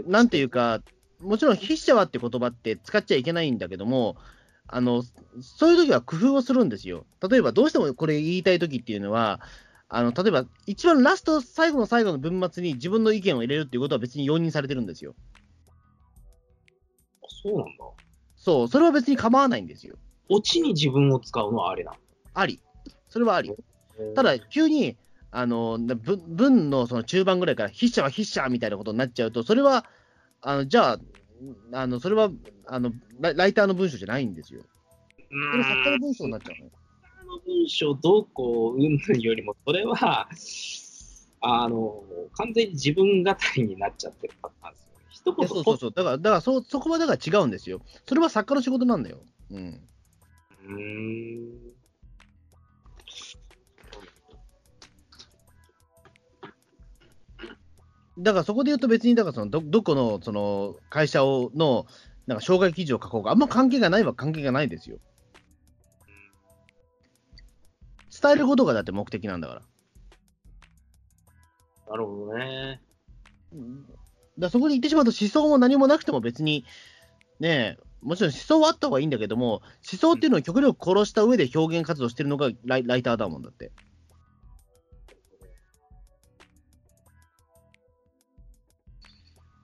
[SPEAKER 2] なんていうか、もちろん筆者はって言葉って使っちゃいけないんだけども、あの、そういう時は工夫をするんですよ。例えば、どうしてもこれ言いたい時っていうのは、あの、例えば、一番ラスト、最後の最後の文末に自分の意見を入れるっていうことは別に容認されてるんですよ。
[SPEAKER 3] あそうなんだ。
[SPEAKER 2] そう、それは別に構わないんですよ。
[SPEAKER 3] オチに自分を使うのはあれだ。
[SPEAKER 2] あり。それはあり。ただ、急に、あの、文のその中盤ぐらいから、筆者は筆者みたいなことになっちゃうと、それは、あの、じゃあ、あの、それは、あの、ラライターの文章じゃないんですよ。
[SPEAKER 3] う
[SPEAKER 2] それ作家の文章になっちゃうのよ。
[SPEAKER 3] の文章どうこううんよりも、それは、あの、完全に自分語りになっちゃってるパターンですよね。一
[SPEAKER 2] いや、そうそうそう。だから、だからそ、そこはだから違うんですよ。それは作家の仕事なんだよ。うん。
[SPEAKER 3] うーん。
[SPEAKER 2] だからそこで言うと別に、だからそのど、どこの、その、会社を、の、なんか、障害記事を書こうか、あんま関係がないは関係がないですよ。伝えることがだって目的なんだから。
[SPEAKER 3] なるほどね。
[SPEAKER 2] だそこに行ってしまうと思想も何もなくても別に、ねえ、もちろん思想はあった方がいいんだけども、思想っていうのを極力殺した上で表現活動してるのがライライターだもんだって。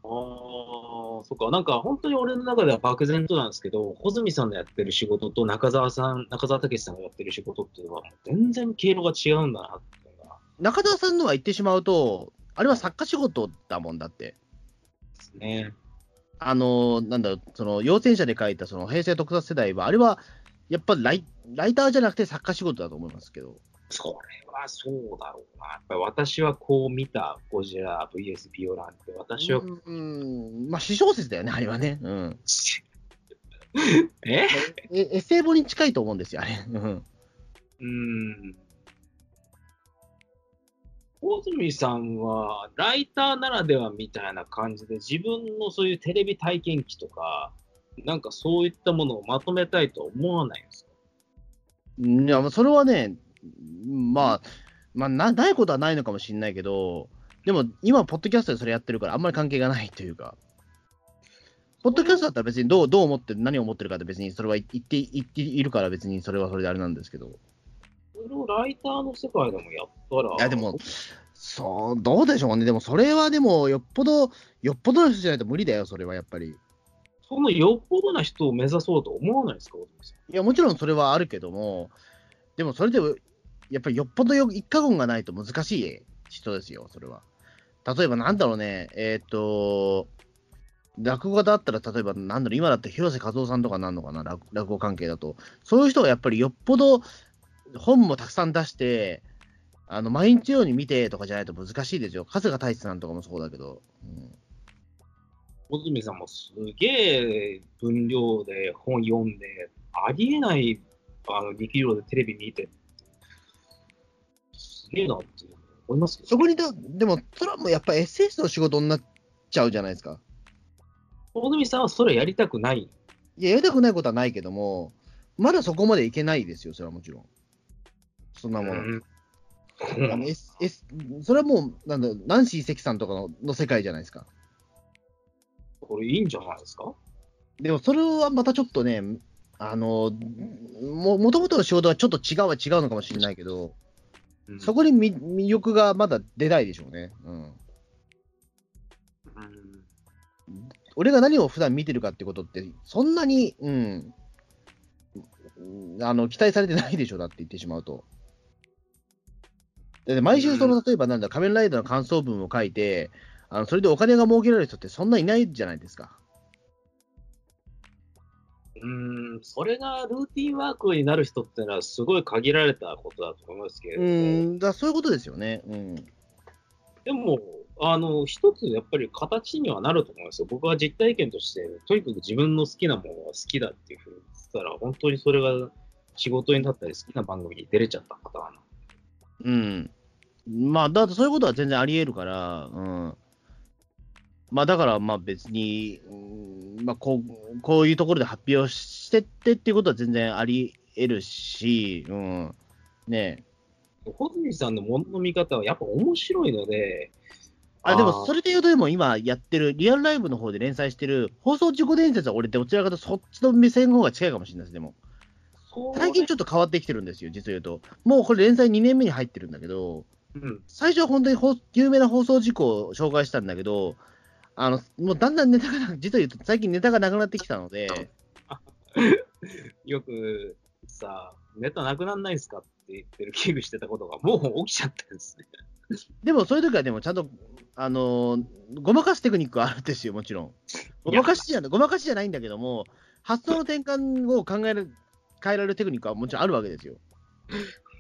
[SPEAKER 3] ああ、そっか。なんか本当に俺の中では漠然となんですけど、穂積さんのやってる仕事と中澤さん、中澤武さんがやってる仕事っていうのは全然経路が違うんだなっていうのが
[SPEAKER 2] 中田さんのは言ってしまうと、あれは作家仕事だもんだって。
[SPEAKER 3] ですね。
[SPEAKER 2] あの、なんだろう、その、陽戦者で書いたその平成特撮世代は、あれは、やっぱりライライターじゃなくて作家仕事だと思いますけど。
[SPEAKER 3] それはそうだろうな。やっぱり私はこう見たゴジラ VS ビオランって、私は、
[SPEAKER 2] うん、うんまあ、私小説だよね、あれはね。うん。
[SPEAKER 3] え？
[SPEAKER 2] えエッセイ本に近いと思うんですよ、あれ。うん。
[SPEAKER 3] うん。大泉さんは、ライターならではみたいな感じで、自分のそういうテレビ体験記とか、なんかそういったものをまとめたいとは思わないんですか？
[SPEAKER 2] いや、それはね、まあ、まあな、ないことはないのかもしれないけど、でも今、ポッドキャストでそれやってるから、あんまり関係がないというか、ポッドキャストだったら別にどうどう思って、何を思ってるかって別にそれは言って言っているから、別にそれはそれであれなんですけど、
[SPEAKER 3] それをライターの世界でもやったら、
[SPEAKER 2] いや、でも、そう、どうでしょうね、でもそれはでも、よっぽど、よっぽどの人じゃないと無理だよ、それはやっぱり。
[SPEAKER 3] そのよっぽどな人を目指そうと思わないですか。
[SPEAKER 2] いや、もちろんそれはあるけども、でもそれで、やっぱりよっぽどよ一過言がないと難しい人ですよ、それは。例えばなんだろうね、えっ、と、落語家だったら、例えばなんだろう、今だって広瀬和夫さんとかなんのかな、落落語関係だと。そういう人はやっぱりよっぽど本もたくさん出して、あの毎日のように見てとかじゃないと難しいですよ。春日太一さんとかもそうだけど。うん
[SPEAKER 3] 大泉さんもすげえ分量で本読んで、ありえないあの力量でテレビ見て、げえなって思いますけど
[SPEAKER 2] そこにだ、でも、それはもうやっぱエッセイストの仕事になっちちゃうじゃないですか。
[SPEAKER 3] 大泉さんはそれやりたくない。
[SPEAKER 2] いや、やりたくないことはないけども、まだそこまでいけないですよ、それはもちろん。そんなもの。
[SPEAKER 3] うん
[SPEAKER 2] S S それはもう、なんだ、ナンシー関さんとかのの世界じゃないですか。
[SPEAKER 3] これいいんじゃないですか？
[SPEAKER 2] でもそれはまたちょっとね、あの、ももともとの仕事はちょっと違うは違うのかもしれないけど、
[SPEAKER 3] うん
[SPEAKER 2] そこに魅魅力がまだ出ないでしょうね。うん。
[SPEAKER 3] うん
[SPEAKER 2] 俺が何を普段見てるかってことって、そんなに、うん、あの期待されてないでしょ、だって言ってしまうと。で毎週、その例えばなんだ、仮面ライダーの感想文を書いて、あのそれでお金が儲けられる人ってそんないないじゃないですか。
[SPEAKER 3] うん、それがルーティンワークになる人ってのはすごい限られたことだと思いますけれど
[SPEAKER 2] う
[SPEAKER 3] も、
[SPEAKER 2] ん、だそういうことですよね。うん。
[SPEAKER 3] でも、あの、一つやっぱり形にはなると思うんですよ。僕は実体験として、とにかく自分の好きなものが好きだっていうふうに言ってたら、本当にそれが仕事になったり好きな番組に出れちゃったパターンな
[SPEAKER 2] うん。まあ、だってそういうことは全然あり得るから、うん。まあ、だから、まあ別に、うんまあこう、こういうところで発表してってっていうことは全然あり得るし、うん。ねえ。
[SPEAKER 3] 穂積さんのものの見方はやっぱ面白いので、
[SPEAKER 2] あ、でもそれで言うと、でも今やってる、リアルライブの方で連載してる、放送事故伝説は俺、どちらかとそっちの目線の方が近いかもしれないです、でも。最近ちょっと変わってきてるんですよ、実を言うと。もうこれ連載2年目に入ってるんだけど、
[SPEAKER 3] うん、
[SPEAKER 2] 最初は本当にほ有名な放送事故を紹介したんだけど、あのもうだんだんネタがな、実を言うと最近ネタがなくなってきたので、
[SPEAKER 3] よくさ、ネタなくなんないんすかって言ってる危惧してたことがもう起きちゃってるんですね。
[SPEAKER 2] でもそういう時はでもちゃんと、あのーごまかすテクニックはあるんですよ、もちろん。ごまかしじゃない、ごまかしじゃないんだけども、発想の転換を考える、変えられるテクニックはもちろんあるわけですよ。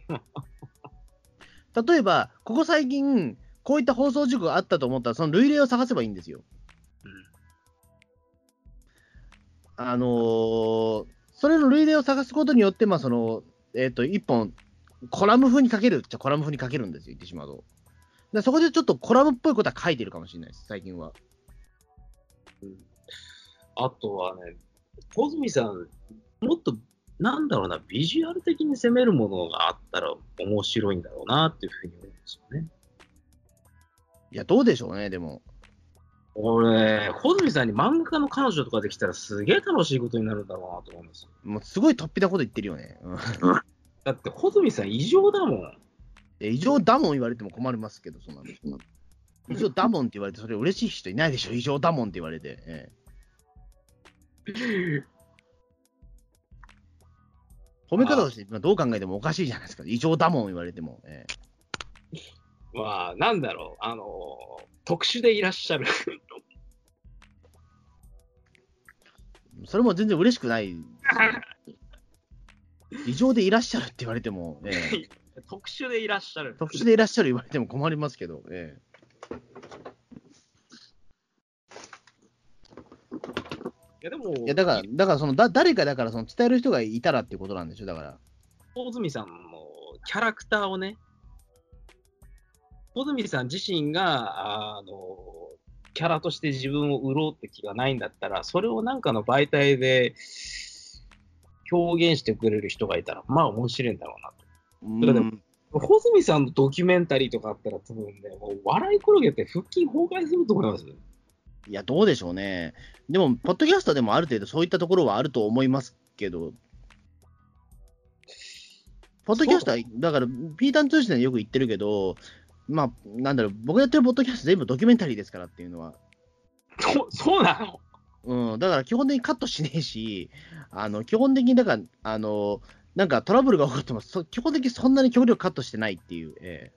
[SPEAKER 2] 例えば、ここ最近、こういった放送事故があったと思ったら、その類例を探せばいいんですよ。あのーそれの類例を探すことによって、まあ、その、えっ、と、一本、コラム風に書けるっちゃコラム風に書けるんですよ、言ってしまうと。でそこでちょっとコラムっぽいことは書いてるかもしれないです、最近は。
[SPEAKER 3] あとはね、小泉さん、もっと、なんだろうな、ビジュアル的に攻めるものがあったら面白いんだろうなっていうふうに思うんですよね。
[SPEAKER 2] いや、どうでしょうね、でも。
[SPEAKER 3] 俺、小泉さんに漫画家の彼女とかできたらすげえ楽しいことになるんだろうなと思うんですよ。
[SPEAKER 2] もうすごい突飛なこと言ってるよね。うん、
[SPEAKER 3] だって、小泉さん異常だもん。
[SPEAKER 2] え異常だもん言われても困りますけど。そんなの異常だもんって言われて、それ嬉しい人いないでしょ、異常だもんって言われて。ええ褒め方としてどう考えてもおかしいじゃないですか。異常だもん言われても。ええ
[SPEAKER 3] まあ、なんだろう、あの、特殊でいらっしゃる。
[SPEAKER 2] それも全然嬉しくない。異常でいらっしゃるって言われても、ええ
[SPEAKER 3] 特殊でいらっしゃる。
[SPEAKER 2] 特殊でいらっしゃる言われても困りますけど、え
[SPEAKER 3] いや、でも、
[SPEAKER 2] えいやだから、だからそのだ誰かだからその伝える人がいたらってことなんでしょ、だから。
[SPEAKER 3] 小泉さんのキャラクターをね、小泉さん自身が、あの、キャラとして自分を売ろうって気がないんだったら、それをなんかの媒体で表現してくれる人がいたら、まあ面白いんだろうなと。
[SPEAKER 2] うん
[SPEAKER 3] 小泉さんのドキュメンタリーとかあったら、多分ね、もう笑い転げて腹筋崩壊すると思います。
[SPEAKER 2] いや、どうでしょうね。でも、ポッドキャストでもある程度そういったところはあると思いますけど、ポッドキャストは、だから、ピータン通信でよく言ってるけど、まあ、なんだろう、僕やってるポッドキャスト全部ドキュメンタリーですからっていうのは、
[SPEAKER 3] そ そうなの？
[SPEAKER 2] うん、だから基本的にカットしねえし、あの基本的にだから、あのなんかトラブルが起こっても、そ基本的にそんなに極力カットしてないっていう、え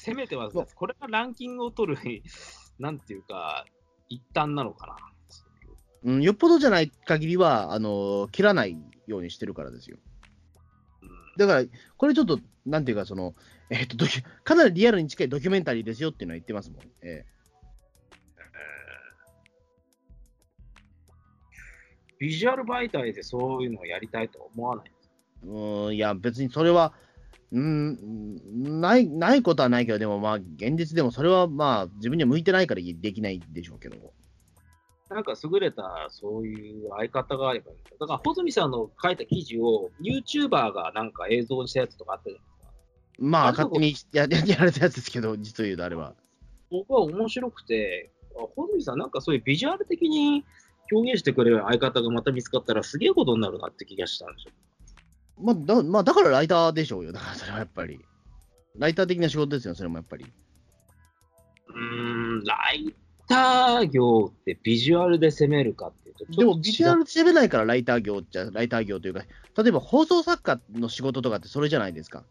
[SPEAKER 3] せめては、これがランキングを取る、なんていうか、一端なのかな。
[SPEAKER 2] えうん、よっぽどじゃない限りはあの、切らないようにしてるからですよ。
[SPEAKER 3] うん。
[SPEAKER 2] だから、これちょっと、なんていうか、その、えっとドキュかなりリアルに近いドキュメンタリーですよっていうのは言ってますもん。え
[SPEAKER 3] ビジュアル媒体でそういうのをやりたいとは思わない。
[SPEAKER 2] えうん、いや、別にそれは、うん、ない、ないことはないけど、でもまあ、現実でもそれはまあ、自分には向いてないからできないでしょうけど。
[SPEAKER 3] なんか優れたそういう相方があればいいんだから、穂積さんの書いた記事を YouTuber がなんか映像にしたやつとかあったじゃないですか。
[SPEAKER 2] まあ、勝手にやや やられたやつですけど、実を言うとあれは。
[SPEAKER 3] 僕は面白くて、あ穂積さんなんかそういうビジュアル的に表現してくれる相方がまた見つかったらすげえことになるなって気がしたんですよ。
[SPEAKER 2] まあ、だまあ、だからライターでしょうよ。だからそれはやっぱり。ライター的な仕事ですよ、それもやっぱり。
[SPEAKER 3] うーん、ライター業ってビジュアルで攻めるかっていうと、
[SPEAKER 2] でも、ビジュア
[SPEAKER 3] ル
[SPEAKER 2] ルで喋れないからライター業っちゃ、ライター業というか、例えば放送作家の仕事とかってそれじゃないですか。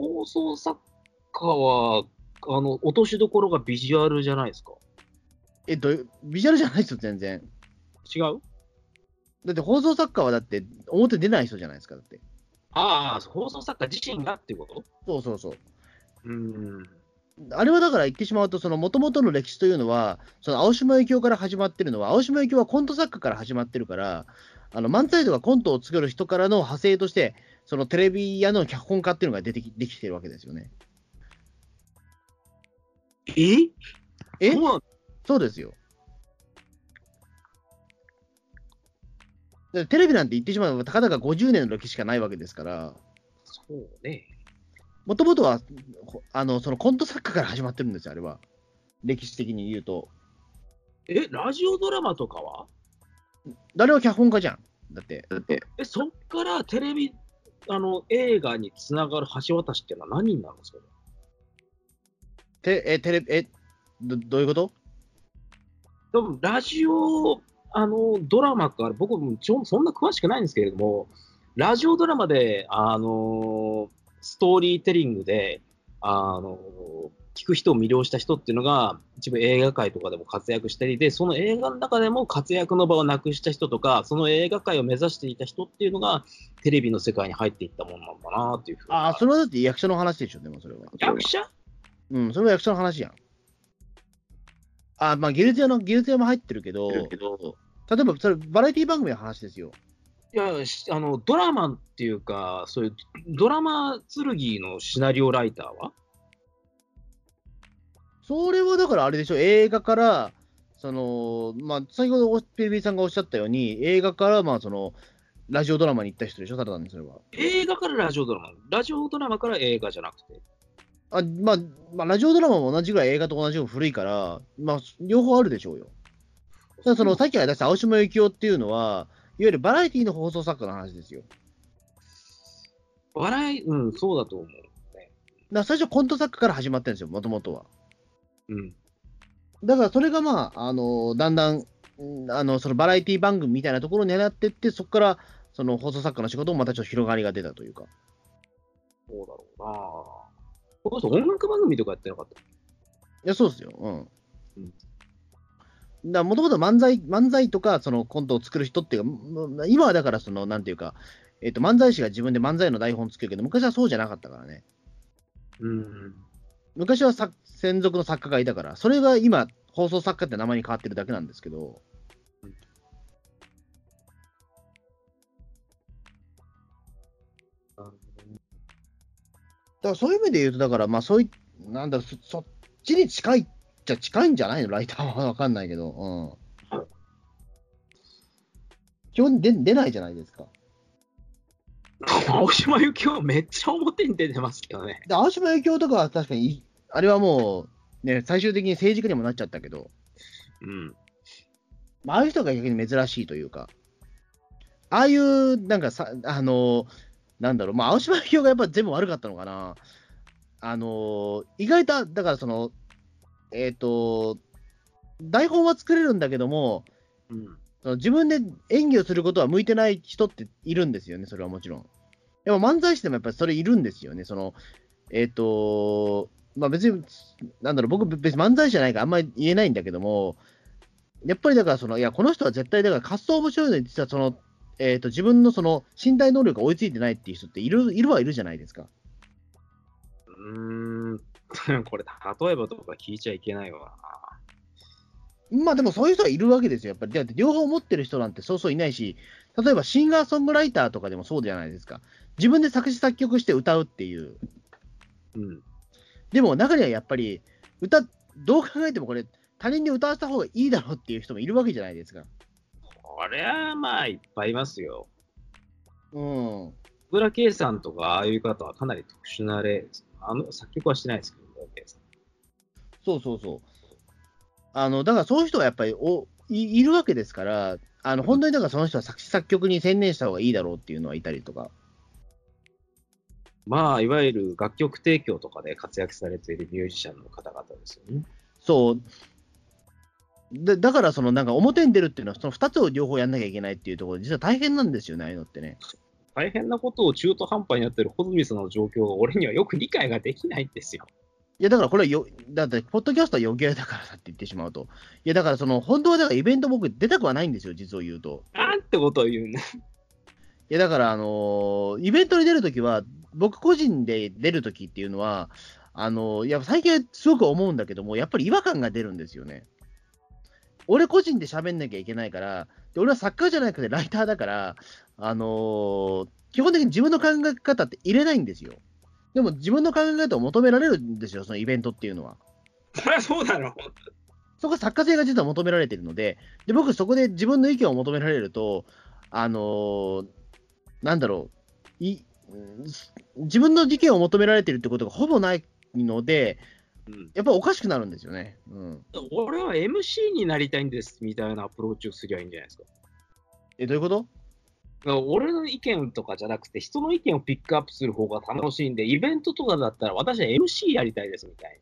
[SPEAKER 3] 放送作家は、あの、落としどころがビジュアルじゃないですか？
[SPEAKER 2] えっと、ビジュアルじゃないですよ、全然。
[SPEAKER 3] 違う？
[SPEAKER 2] だって放送作家はだって表出ない人じゃないですか、だって。
[SPEAKER 3] ああ、放送作家自身がっていうこと？
[SPEAKER 2] そうそうそう。
[SPEAKER 3] うーん。
[SPEAKER 2] あれはだから言ってしまうと、その元々の歴史というのは、その青島由紀夫から始まってるのは、青島由紀夫はコント作家から始まってるから、あの漫才とかコントを作る人からの派生として、そのテレビ屋の脚本家っていうのが出てきできてるわけですよね。
[SPEAKER 3] え？
[SPEAKER 2] え？
[SPEAKER 3] そう
[SPEAKER 2] ですよ。テレビなんて言ってしまえば、たかだか50年の歴史しかないわけですから、
[SPEAKER 3] そうね。
[SPEAKER 2] もともとはほあのそのコント作家から始まってるんですよ、あれは。歴史的に言うと。
[SPEAKER 3] え、ラジオドラマとかは？
[SPEAKER 2] 誰は脚本家じゃん。だって、だって、
[SPEAKER 3] え、そっからテレビ、あの、映画につながる橋渡しっていうのは何になるんですか
[SPEAKER 2] てえテレビ、えど、どういうこと？
[SPEAKER 3] 多分ラジオ、あの、ドラマから、僕もちょそんな詳しくないんですけれども、ラジオドラマで、あの、ストーリーテリングで、あの、聞く人を魅了した人っていうのが、一部映画界とかでも活躍したりで、その映画の中でも活躍の場をなくした人とか、その映画界を目指していた人っていうのが、テレビの世界に入っていったものなんだなっていうふうな
[SPEAKER 2] ああ、それはだって役者の話でしょ、でもそれは。
[SPEAKER 3] 役者？
[SPEAKER 2] うん、それは役者の話やん。あまあ、ギルツ屋の、ギルツ屋も入ってるけど、例えば、それ、バラエティ番組の話ですよ。
[SPEAKER 3] いや、しあの、ドラマっていうか、そういうドラマ剣のシナリオライターは？
[SPEAKER 2] それはだからあれでしょ、映画から、その、まあ、先ほどおペリペリさんがおっしゃったように、映画から、まあ、その、ラジオドラマに行った人でしょ、ただ単にそれは。
[SPEAKER 3] 映画からラジオドラマラジオドラマから映画じゃなくて。
[SPEAKER 2] あまあ、まあ、ラジオドラマも同じぐらい映画と同じぐらい古いから、まあ、両方あるでしょうよ。ただその、さっき出した青島由紀夫っていうのは、いわゆるバラエティの放送作家の話ですよ。
[SPEAKER 3] 笑い、うん、そうだと思う。
[SPEAKER 2] だから最初コント作家から始まってるんですよ、もともとは。
[SPEAKER 3] うん。
[SPEAKER 2] だからそれがまあ、あのだんだん、うんあのそのバラエティ番組みたいなところに狙ってって、そこからその放送作家の仕事もまたちょっと広がりが出たというか。
[SPEAKER 3] そうだろうなこの人音楽番組とかやってなかった？
[SPEAKER 2] いや、そうですよ。うん。
[SPEAKER 3] うん
[SPEAKER 2] だもともと漫才、漫才とかそのコントを作る人っていうか、も今はだからその、なんていうか、えっと漫才師が自分で漫才の台本作るけど、昔はそうじゃなかったからね。
[SPEAKER 3] うん。
[SPEAKER 2] 昔はさ専属の作家がいたから、それが今、放送作家って名前に変わってるだけなんですけど、だからそういう意味で言うと、だからまあそういなんだろそ、そっちに近いっちゃ近いんじゃないの、ライターはわかんないけど、うん。基本出出ないじゃないですか。
[SPEAKER 3] 青島由紀夫めっちゃ表に出てますけどね。
[SPEAKER 2] で、青島由紀夫とかは確かに、あれはもう、ね、最終的に政治家にもなっちゃったけど、
[SPEAKER 3] うん。
[SPEAKER 2] まあ、ああいう人が逆に珍しいというか、ああいう、なんかさ、あの、なんだろう、まあ、青島由紀夫がやっぱ全部悪かったのかな。あの、意外と、だからその、えっ、と、台本は作れるんだけども、
[SPEAKER 3] うん。
[SPEAKER 2] その自分で演技をすることは向いてない人っているんですよね、それはもちろん。でも漫才師でもやっぱりそれいるんですよね、その、えっ、と、まあ別に、なんだろう、僕別に漫才師じゃないからあんまり言えないんだけども、やっぱりだからその、いや、この人は絶対だから活動面白いのに、実はその、えっ、と、自分のその身体能力が追いついてないっていう人っている、いるはいるじゃないですか。
[SPEAKER 3] うーん。これ、例えばとか聞いちゃいけないわ。
[SPEAKER 2] まあでもそういう人はいるわけですよ、やっぱり。だって両方持ってる人なんてそうそういないし、例えばシンガーソングライターとかでもそうじゃないですか。自分で作詞作曲して歌うっていう。
[SPEAKER 3] うん。
[SPEAKER 2] でも中にはやっぱり、歌、どう考えてもこれ、他人に歌わせた方がいいだろうっていう人もいるわけじゃないですか。
[SPEAKER 3] これはまあ、いっぱいいますよ。
[SPEAKER 2] うん。
[SPEAKER 3] 小倉圭さんとか、ああいう方はかなり特殊な例。あの、作曲はしてないですけど、小倉圭さん。
[SPEAKER 2] そうそうそう。あの、だからそういう人はやっぱりおいいるわけですから、あの、本当にだからその人は作詞作曲に専念した方がいいだろうっていうのはいたりとか。
[SPEAKER 3] まあ、いわゆる楽曲提供とかで活躍されているミュージシャンの方々ですよね。
[SPEAKER 2] そう。でだから、そのなんか表に出るっていうのは、その2つを両方やんなきゃいけないっていうところ、実は大変なんですよね、ああいうのってね。
[SPEAKER 3] 大変なことを中途半端にやってる穂積さんの状況が俺にはよく理解ができないんですよ。
[SPEAKER 2] いや、だからこれはよ、だって、ポッドキャストは余計だからさって言ってしまうと。いや、だからその、本当はだからイベント僕出たくはないんですよ、実を言うと。
[SPEAKER 3] なんてことを言うんだ。
[SPEAKER 2] いや、だから、あのーイベントに出るときは、僕個人で出るときっていうのは、あのーいや、最近はすごく思うんだけども、やっぱり違和感が出るんですよね。俺個人で喋んなきゃいけないから、で俺は作家じゃなくてライターだから、あのー基本的に自分の考え方って入れないんですよ。でも自分の考え方を求められるんですよ、そのイベントっていうのは。
[SPEAKER 3] そりゃそうだろ。
[SPEAKER 2] そこは作家性が実は求められているので、で僕、そこで自分の意見を求められると、あのーなんだろうい、うん自分の意見を求められているってことがほぼないので、
[SPEAKER 3] うん、
[SPEAKER 2] やっぱおかしくなるんですよね。うん、
[SPEAKER 3] 俺は MC になりたいんですみたいなアプローチをすりゃいいんじゃないですか。
[SPEAKER 2] え、どういうこと？
[SPEAKER 3] 俺の意見とかじゃなくて、人の意見をピックアップする方が楽しいんで、イベントとかだったら私は MC やりたいですみたい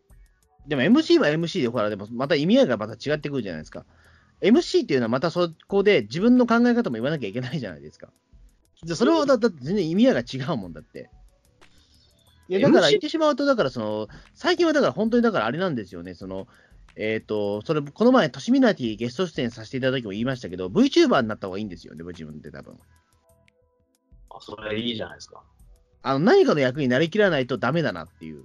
[SPEAKER 2] でも MC は MC で、ほら、でもまた意味合いがまた違ってくるじゃないですか。MC っていうのはまたそこで自分の考え方も言わなきゃいけないじゃないですか。でそれはだだって全然意味合いが違うもんだって。いや、だから言ってしまうと、だからその、最近はだから本当にだからあれなんですよね、その、えっ、と、それ、この前、トシミナティゲスト出演させていただいた時も言いましたけど、VTuber になった方がいいんですよね、自分で多分。
[SPEAKER 3] それいいじゃないですか。
[SPEAKER 2] あの、何かの役になりきらないとダメだなっていう。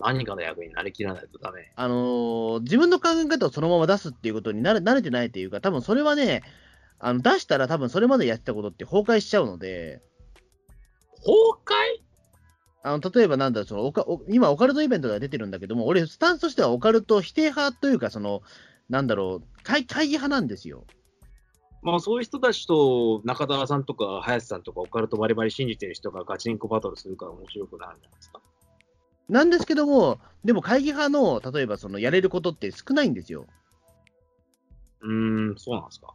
[SPEAKER 3] 何かの役になりきらないとダメ。
[SPEAKER 2] あのー自分の考え方をそのまま出すっていうことに慣れ慣れてないというか、多分それはね、あの出したら多分それまでやってたことって崩壊しちゃうので、
[SPEAKER 3] 崩壊？
[SPEAKER 2] あの例えばなんだそのオカお今、オカルトイベントが出てるんだけども、俺、スタンスとしてはオカルト否定派というか、そのなんだろう会、会議派なんですよ。
[SPEAKER 3] まあそういう人たちと中澤さんとか林さんとかオカルトバリバリ信じてる人がガチンコバトルするから面白くなるんじゃないですか。
[SPEAKER 2] なんですけども、でも会議派の例えばそのやれることって少ないんですよ。
[SPEAKER 3] うーん、そうなんですか。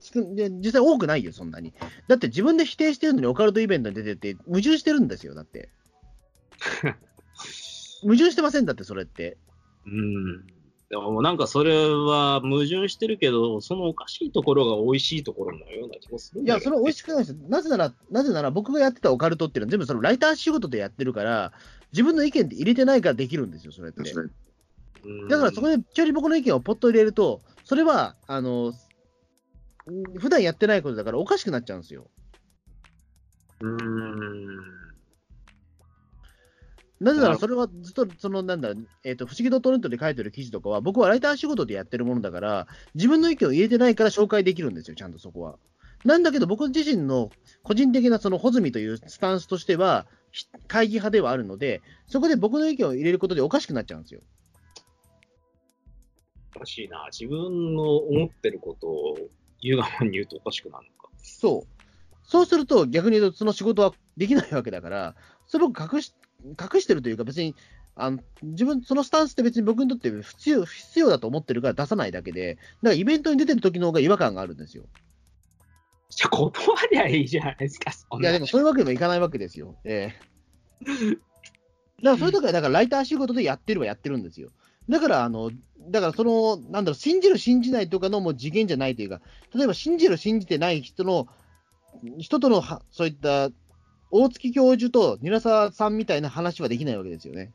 [SPEAKER 2] 少で実際多くないよ、そんなに。だって自分で否定してるのにオカルトイベントに出てて、矛盾してるんですよ、だって。矛盾してませんだって、それって。
[SPEAKER 3] うーん。でもなんかそれは矛盾してるけど、そのおかしいところが美味しいところのような気もするん
[SPEAKER 2] いや、それは美味しくないですよ。なぜなら、なぜなら僕がやってたオカルトっていうのは全部そのライター仕事でやってるから、自分の意見って入れてないからできるんですよ、それって。
[SPEAKER 3] うん
[SPEAKER 2] だからそこでちょい僕の意見をポッと入れると、それは、あの、ん普段やってないことだからおかしくなっちゃうんですよ。
[SPEAKER 3] うーん。
[SPEAKER 2] なぜならそれはずっと、そのなんだ、えっ、と、不思議ドットネットで書いてる記事とかは、僕はライター仕事でやってるものだから、自分の意見を入れてないから紹介できるんですよ、ちゃんとそこは。なんだけど、僕自身の個人的なその穂積というスタンスとしては、ひ会議派ではあるので、そこで僕の意見を入れることでおかしくなっちゃうんですよ。
[SPEAKER 3] おかしいな。自分の思ってることを言うがまに言うとおかしくなるのか。
[SPEAKER 2] そう。そうすると、逆に言うと、その仕事はできないわけだから、それ僕隠し、隠してるというか、別に、あの自分、そのスタンスって別に僕にとって必要必要だと思ってるから出さないだけで、だからイベントに出てる時の方が違和感があるんですよ。
[SPEAKER 3] じゃあ断りゃいいじゃないですか、
[SPEAKER 2] いや、でもそういうわけにもいかないわけですよ。ええ だからそういう時は、だからライター仕事でやってるはやってるんですよ。だから、あの、だからその、なんだろう、信じる、信じないとかのもう次元じゃないというか、例えば信じる、信じてない人の、人とのは、そういった、大月教授と韮沢さんみたいな話はできないわけですよね。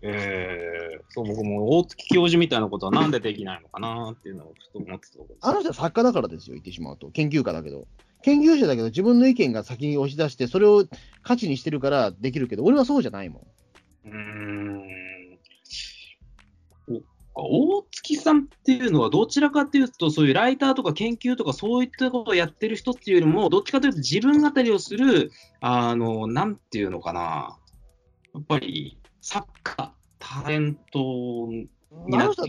[SPEAKER 3] えー、そう、僕も大月教授みたいなことはなんでできないのかなっていうのをふと思ってた。
[SPEAKER 2] あの人は作家だからですよ、言ってしまうと。研究家だけど。研究者だけど、自分の意見が先に押し出して、それを価値にしてるからできるけど、俺はそうじゃないもん。
[SPEAKER 3] うーん。オ大月さんっていうのは、どちらかというと、そういうライターとか研究とか、そういったことをやってる人っていうよりも、どっちかというと、自分語りをする、あの、なんていうのかな、やっぱり、作家、タレントになって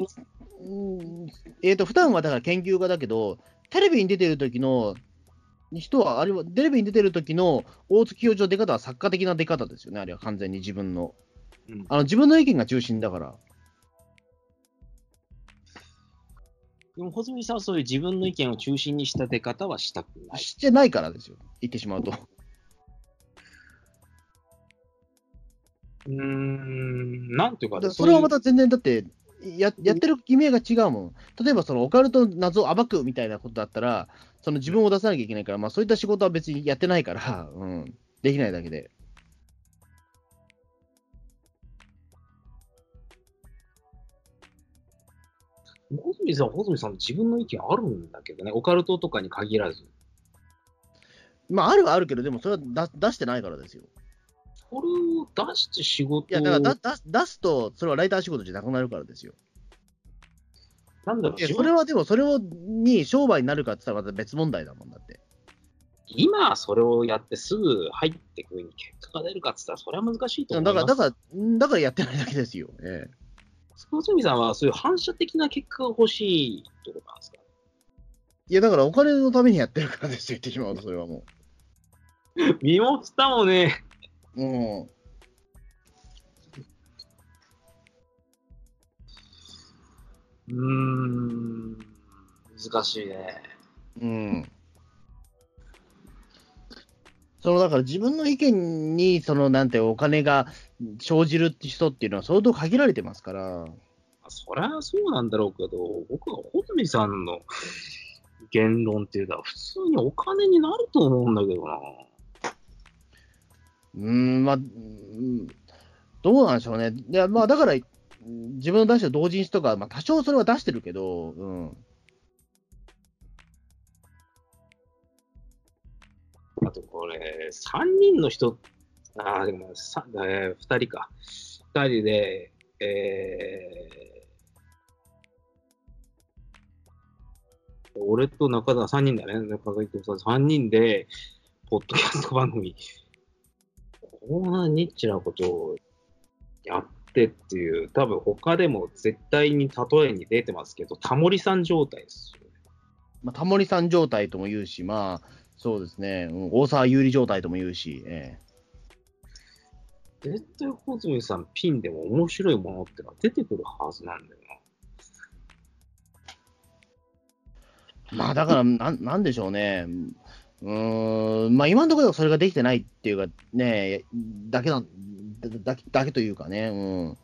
[SPEAKER 2] えっ、と、普段はだから研究家だけど、テレビに出てる時の人は、あれはテレビに出てる時の大月教授の出方は作家的な出方ですよね、あれは完全に自分の。
[SPEAKER 3] うん。
[SPEAKER 2] あの自分の意見が中心だから。
[SPEAKER 3] でも、穂積さんはそういう自分の意見を中心にした出方はしたくない。
[SPEAKER 2] してないからですよ、言ってしまうと。
[SPEAKER 3] うーん、なんていうか、
[SPEAKER 2] だそれはま
[SPEAKER 3] た、
[SPEAKER 2] た全然、だってや、やってる意味が違うもん。例えば、そのオカルトの謎を暴くみたいなことだったら、その自分を出さなきゃいけないから、まあ、そういった仕事は別にやってないから、うん、できないだけで。
[SPEAKER 3] さんは穂積さんの自分の意見あるんだけどね、オカルトとかに限らず。
[SPEAKER 2] まあ、あるはあるけど、でもそれは出出してないからですよ。
[SPEAKER 3] それを出して仕事
[SPEAKER 2] いや、
[SPEAKER 3] を、
[SPEAKER 2] だからだ出出すと、それはライター仕事じゃなくなるからですよ。
[SPEAKER 3] なんだろう、
[SPEAKER 2] それはでも、それをに商売になるかって言ったらまた別問題だもんだって。
[SPEAKER 3] 今それをやってすぐ入ってくるに結果が出るかって言ったら、それは難しいと思います。
[SPEAKER 2] だから、だから、だからやってないだけですよ。ええ
[SPEAKER 3] 穂積さんはそういう反射的な結果が欲しいってことなんですか？
[SPEAKER 2] いや、だからお金のためにやってるからですよ、言ってしまうと、それはも
[SPEAKER 3] 身も蓋もね、
[SPEAKER 2] う。うん。
[SPEAKER 3] うーん、難しいね。
[SPEAKER 2] うん。そのだから自分の意見に、そのなんてお金が生じるって人っていうのは相当限られてますから。
[SPEAKER 3] そりゃそうなんだろうけど、僕は穂積さんの言論っていうのは普通にお金になると思うんだけどな。
[SPEAKER 2] うーん、まあ、うんどうなんでしょうね。いや、まあだから、自分の出してる同人誌とか、まあ多少それは出してるけど、うん。
[SPEAKER 3] あとこれ、3人の人、ああ、でもさ、えー、2人か。2人で、えー、俺と中田3人だね。中田伊藤さん3人で、ポッドキャスト番組、こんなニッチなことをやってっていう、多分他でも絶対に例えに出てますけど、タモリさん状態ですよね。
[SPEAKER 2] まあ、タモリさん状態とも言うし、まあ、そうですね、うん大沢有利状態とも言うし、え
[SPEAKER 3] 絶対穂積さんピンでも面白いものってのは出てくるはずなんだよな。
[SPEAKER 2] えまあだからなん、なんでしょうね、うーん、まあ今のところそれができてないっていうか、ね、だけなんだだけだけというかね、うん。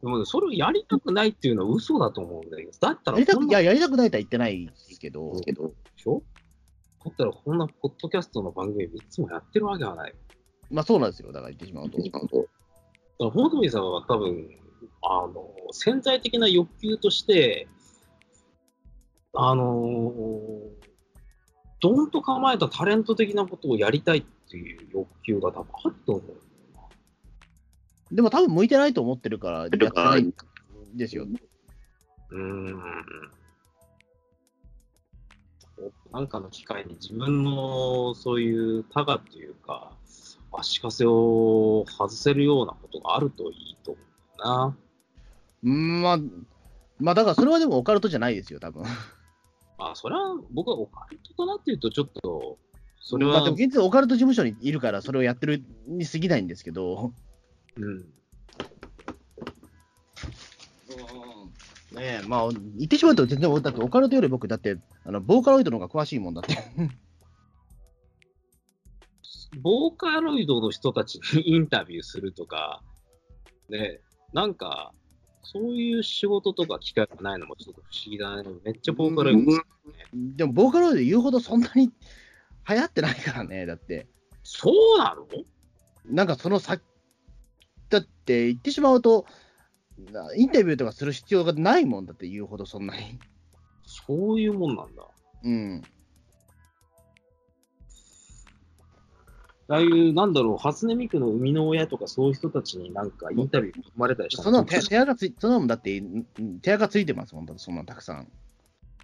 [SPEAKER 3] でもねそれをやりたくないっていうのは嘘だと思うんだけど、だった
[SPEAKER 2] やりたくいややりたくないとは言ってないですけど、
[SPEAKER 3] けどでしょ？だったらこんなポッドキャストの番組いつもやってるわけはない。
[SPEAKER 2] まあそうなんですよ、だから言ってしまうと。
[SPEAKER 3] だから本富さんは多分、あの、潜在的な欲求として、あのどんと構えたタレント的なことをやりたいっていう欲求が多分あると思う。
[SPEAKER 2] でも多分向いてないと思ってるから、やってないんですよ。
[SPEAKER 3] うーん。なんかの機会に自分のそういうタガっていうか、足かせを外せるようなことがあるといいと思うな。
[SPEAKER 2] うんまあ、まあだからそれはでもオカルトじゃないですよ、多分
[SPEAKER 3] まあ、それは僕はオカルトかなっていうと、ちょっと、それは、
[SPEAKER 2] まあでも現実オカルト事務所にいるから、それをやってるに過ぎないんですけど。
[SPEAKER 3] うん。
[SPEAKER 2] ねえ、まあ、言ってしまうと全然、だってオカルトより僕、だって、あのボーカロイドの方が詳しいもんだって。
[SPEAKER 3] ボーカロイドの人たちにインタビューするとか、ね、なんか、そういう仕事とか機会がないのもちょっと不思議だね。めっちゃボーカロイドですよね。
[SPEAKER 2] でも、ボーカロイド言うほどそんなに流行ってないからね、だって。
[SPEAKER 3] そうなの？
[SPEAKER 2] なんかその先、だって言ってしまうと、なインタビューとかする必要がないもんだって言うほどそんなに。
[SPEAKER 3] そういうもんなんだ。
[SPEAKER 2] うん。
[SPEAKER 3] ああいう、なんだろう、初音ミクの生みの親とかそういう人たちになんかインタビュー生まれたりした
[SPEAKER 2] その手手垢つい、そのもんだって、手垢ついてますもん、だってそんなたくさん。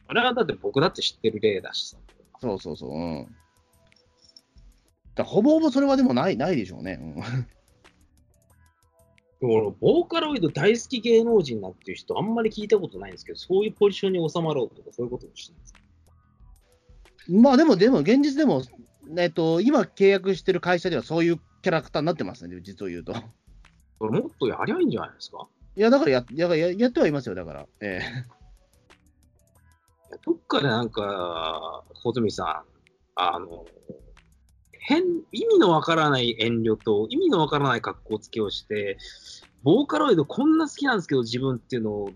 [SPEAKER 3] あれはだって僕だって知ってる例だしさ。
[SPEAKER 2] そうそうそう。うん。だほぼほぼそれはでもない、ないでしょうね。うん
[SPEAKER 3] 俺ボーカロイド大好き芸能人なんていう人あんまり聞いたことないんですけど、そういうポジションに収まろうとかそういうこともしてるんですか？
[SPEAKER 2] まあでも、でも、現実でも、えっと、今契約してる会社ではそういうキャラクターになってますね、実を言うと。
[SPEAKER 3] もっとやりゃいいんじゃないですか？
[SPEAKER 2] や、だからや、やややってはいますよ、だから。え
[SPEAKER 3] いやどっかでなんか、穂積さん、あの、変、意味のわからない遠慮と、意味のわからない格好つけをして、ボーカロイドこんな好きなんですけど、自分っていうのを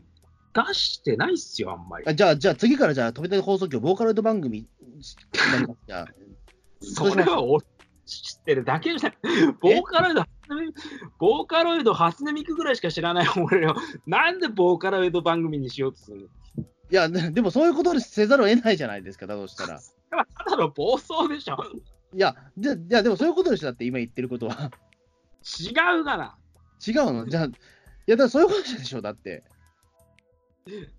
[SPEAKER 3] 出してないっすよ、あんまり
[SPEAKER 2] え。あじゃあ、じゃあ次からじゃあ、飛び出放送局、ボーカロイド番組
[SPEAKER 3] それは俺知ってるだけじゃない。ボーカロイド、初音ミクボーカロイド、初音ミクぐらいしか知らない俺よ。なんでボーカロイド番組にしようとするの？
[SPEAKER 2] いや、ででもそういうことにせざるを得ないじゃないですか、だとしたら。
[SPEAKER 3] ただの暴走でしょ。
[SPEAKER 2] いや、でいやでもそういうことでしょ、だって今言ってることは。
[SPEAKER 3] 違うがな。
[SPEAKER 2] 違うの？じゃあ、いや、だからそういうことでしょ、だって。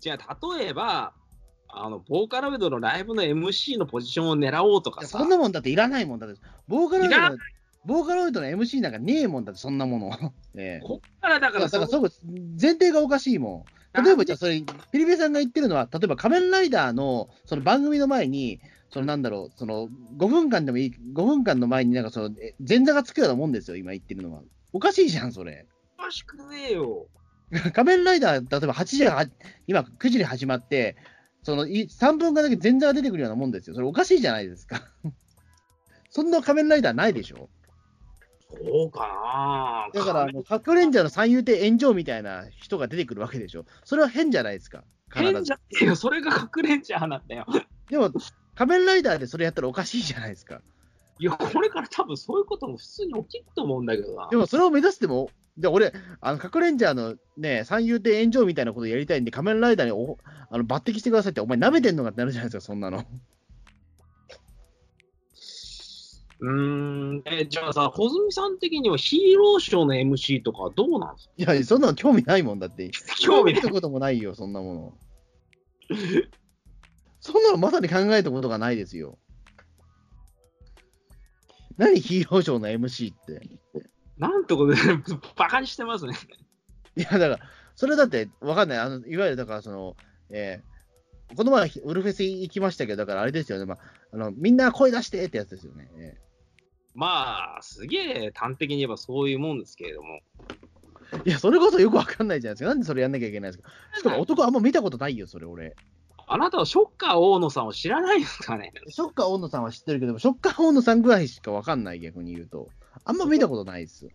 [SPEAKER 3] じゃあ、例えば、あの、ボーカロイドのライブの MC のポジションを狙おうとかさ
[SPEAKER 2] そん、なもんだっていらないもんだって。ボーカロイドの、ボーカロイドの MC なんかねえもんだって、そんなもの。ええ
[SPEAKER 3] こっからだか
[SPEAKER 2] らら、だから
[SPEAKER 3] そ
[SPEAKER 2] そう前提がおかしいもん。例えば、じゃあ、それ、ピリピリさんが言ってるのは、例えば仮面ライダーのその番組の前に、そのなんだろう、その5分間でもいい、5分間の前になんかそのえ前座がつくようなもんですよ、今言ってるのは。おかしいじゃん、それ。
[SPEAKER 3] おかしくねえよ。
[SPEAKER 2] 仮面ライダー、例えば8時は、今9時に始まって、そのい3分間だけ前座が出てくるようなもんですよ。それおかしいじゃないですか。そんな仮面ライダーないでしょ。
[SPEAKER 3] そうかな
[SPEAKER 2] だから、あの核レンジャーの三遊亭炎上みたいな人が出てくるわけでしょ。それは変じゃないですか。
[SPEAKER 3] 変じゃねえよ。それが隠れんじゃなんだよ。
[SPEAKER 2] でも、仮面ライダーでそれやったらおかしいじゃないですか。
[SPEAKER 3] いや、これから多分そういうことも普通に起きると思うんだけどな
[SPEAKER 2] で。も、それを目指しても、で俺、あの核レンジャーのね、三遊亭炎上みたいなことやりたいんで、仮面ライダーにおあの抜擢してくださいって、お前、舐めてんのかってなるじゃないですか、そんなの。
[SPEAKER 3] うーん、えじゃあさ、穂積さん的にはヒーローショーの MC とかはどうなんですか？
[SPEAKER 2] いや、そんなの興味ないもんだって。
[SPEAKER 3] 興味ない
[SPEAKER 2] こともないよ、そんなもの。そんなのまさに考えたことがないですよ。何ヒーローショーの MC って。
[SPEAKER 3] なんとで、バカにしてますね。
[SPEAKER 2] いや、だから、それだって、わかんない。あの、いわゆる、だから、その、えーこの前、ウルフェス行きましたけど、だからあれですよね。まあ、あの、みんな声出してってやつですよね。え
[SPEAKER 3] まあ、すげえ端的に言えばそういうもんですけれども。
[SPEAKER 2] ーいや、それこそよくわかんないじゃないですか。なんでそれやんなきゃいけないんですか。しかも男あんま見たことないよ、それ俺。
[SPEAKER 3] あなたはショッカー大野さんを知らないんですかね？
[SPEAKER 2] ショッカー大野さんは知ってるけど、ショッカー大野さんぐらいしかわかんない、逆に言うと。あんま見たことないです。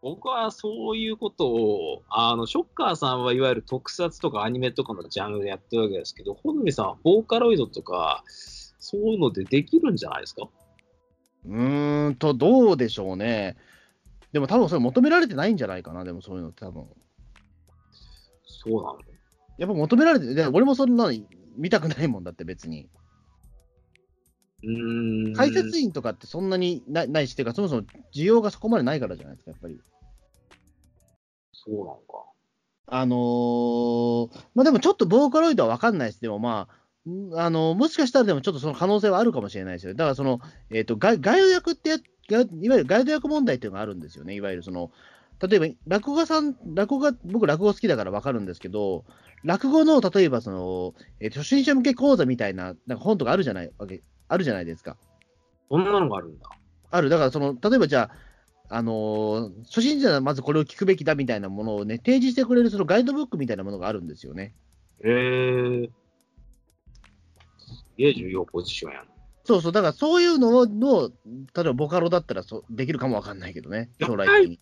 [SPEAKER 3] 僕はそういうことを、あの、ショッカーさんはいわゆる特撮とかアニメとかのジャンルでやってるわけですけど、穂積さんはボーカロイドとか、そういうのでできるんじゃないですか？
[SPEAKER 2] うーんと、どうでしょうね。でも多分それ求められてないんじゃないかな、でもそういうのって多分。
[SPEAKER 3] そうなの？
[SPEAKER 2] やっぱ求められて、で俺もそんなの見たくないもんだって別に。
[SPEAKER 3] うーん。
[SPEAKER 2] 解説員とかってそんなにないないし、てかそもそも需要がそこまでないからじゃないですか、やっぱり。
[SPEAKER 3] そうなのか。
[SPEAKER 2] あのーまあでもちょっとボーカロイドは分かんないです。でもまあ、んあのもしかしたらでもちょっとその可能性はあるかもしれないですよ。だからその、えっ、と、ガイガイド役ってや、いわゆるガイド役問題っていうのがあるんですよね。いわゆるその、例えば落語家さん、落語家、僕落語好きだから分かるんですけど、落語の例えばその、えー初心者向け講座みたいななんか本とかあるじゃないわけ、あるじゃないですか。
[SPEAKER 3] そんなのがあるんだ。
[SPEAKER 2] ある。だからその、例えばじゃあ、あのー初心者はまずこれを聞くべきだみたいなものをね、提示してくれるそのガイドブックみたいなものがあるんですよね。
[SPEAKER 3] へえ。すげえ重要ポジションやん。
[SPEAKER 2] そうそう、だからそういうのの、例えばボカロだったらそうできるかもわかんないけどね、将来的に。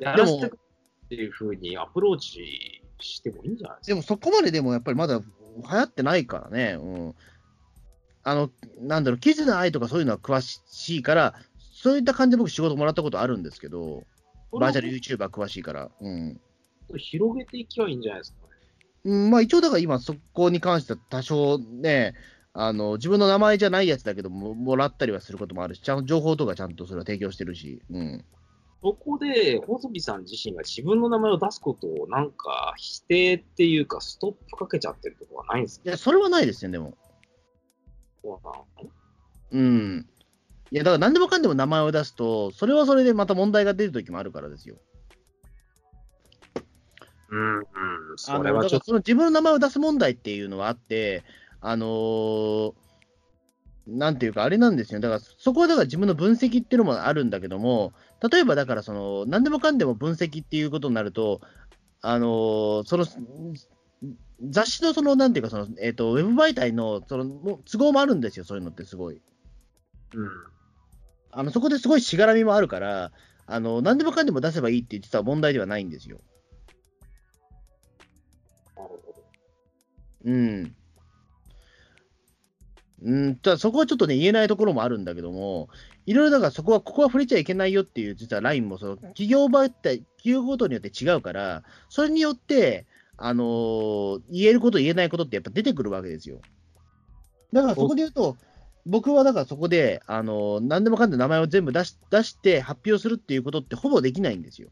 [SPEAKER 3] やらせてくっていうふうにアプローチしてもいいんじゃないですか？
[SPEAKER 2] でもそこまででもやっぱりまだ流行ってないからね、うん。あの、なんだろう、キズナアイとかそういうのは詳しいから、そういった感じで僕仕事もらったことあるんですけど、バーチャル YouTuber 詳しいから、うん。
[SPEAKER 3] 広げていけばいいんじゃないですかね？
[SPEAKER 2] うん、まあ一応だから今そこに関しては多少ね、あの自分の名前じゃないやつだけども、もらったりはすることもあるし、ちゃんと情報とかちゃんとそれは提供してるし、うん。
[SPEAKER 3] そこで、穂積さん自身が自分の名前を出すことをなんか否定っていうか、ストップかけちゃってるとこはないんですか？
[SPEAKER 2] いや、それはないですよ、でも。
[SPEAKER 3] そうなの
[SPEAKER 2] うん？いや、だから何でもかんでも名前を出すと、それはそれでまた問題が出るときもあるからですよ。
[SPEAKER 3] うん、うん、
[SPEAKER 2] あ
[SPEAKER 3] そ
[SPEAKER 2] の
[SPEAKER 3] れはちょっと、
[SPEAKER 2] その自分の名前を出す問題っていうのはあって、あのーなんていうか、あれなんですよ。だから、そこはだから自分の分析っていうのもあるんだけども、例えばだから、その、何でもかんでも分析っていうことになると、あのーその、雑誌のその、なんていうか、その、えっ、と、ウェブ媒体の、その、都合もあるんですよ、そういうのってすごい。
[SPEAKER 3] うん、
[SPEAKER 2] あの、そこですごいしがらみもあるから、あの、何でもかんでも出せばいいって実は問題ではないんですよ。
[SPEAKER 3] なるほど。
[SPEAKER 2] うん。うん、ただそこはちょっとね、言えないところもあるんだけども、いろいろだからそこは、ここは触れちゃいけないよっていう、実はラインも、その企業媒体、企業ごとによって違うから、それによって、あのー言えること、言えないことってやっぱ出てくるわけですよ。だからそこで言うと、僕はだからそこで、あのー何でもかんでも名前を全部出し出して発表するっていうことってほぼできないんですよ。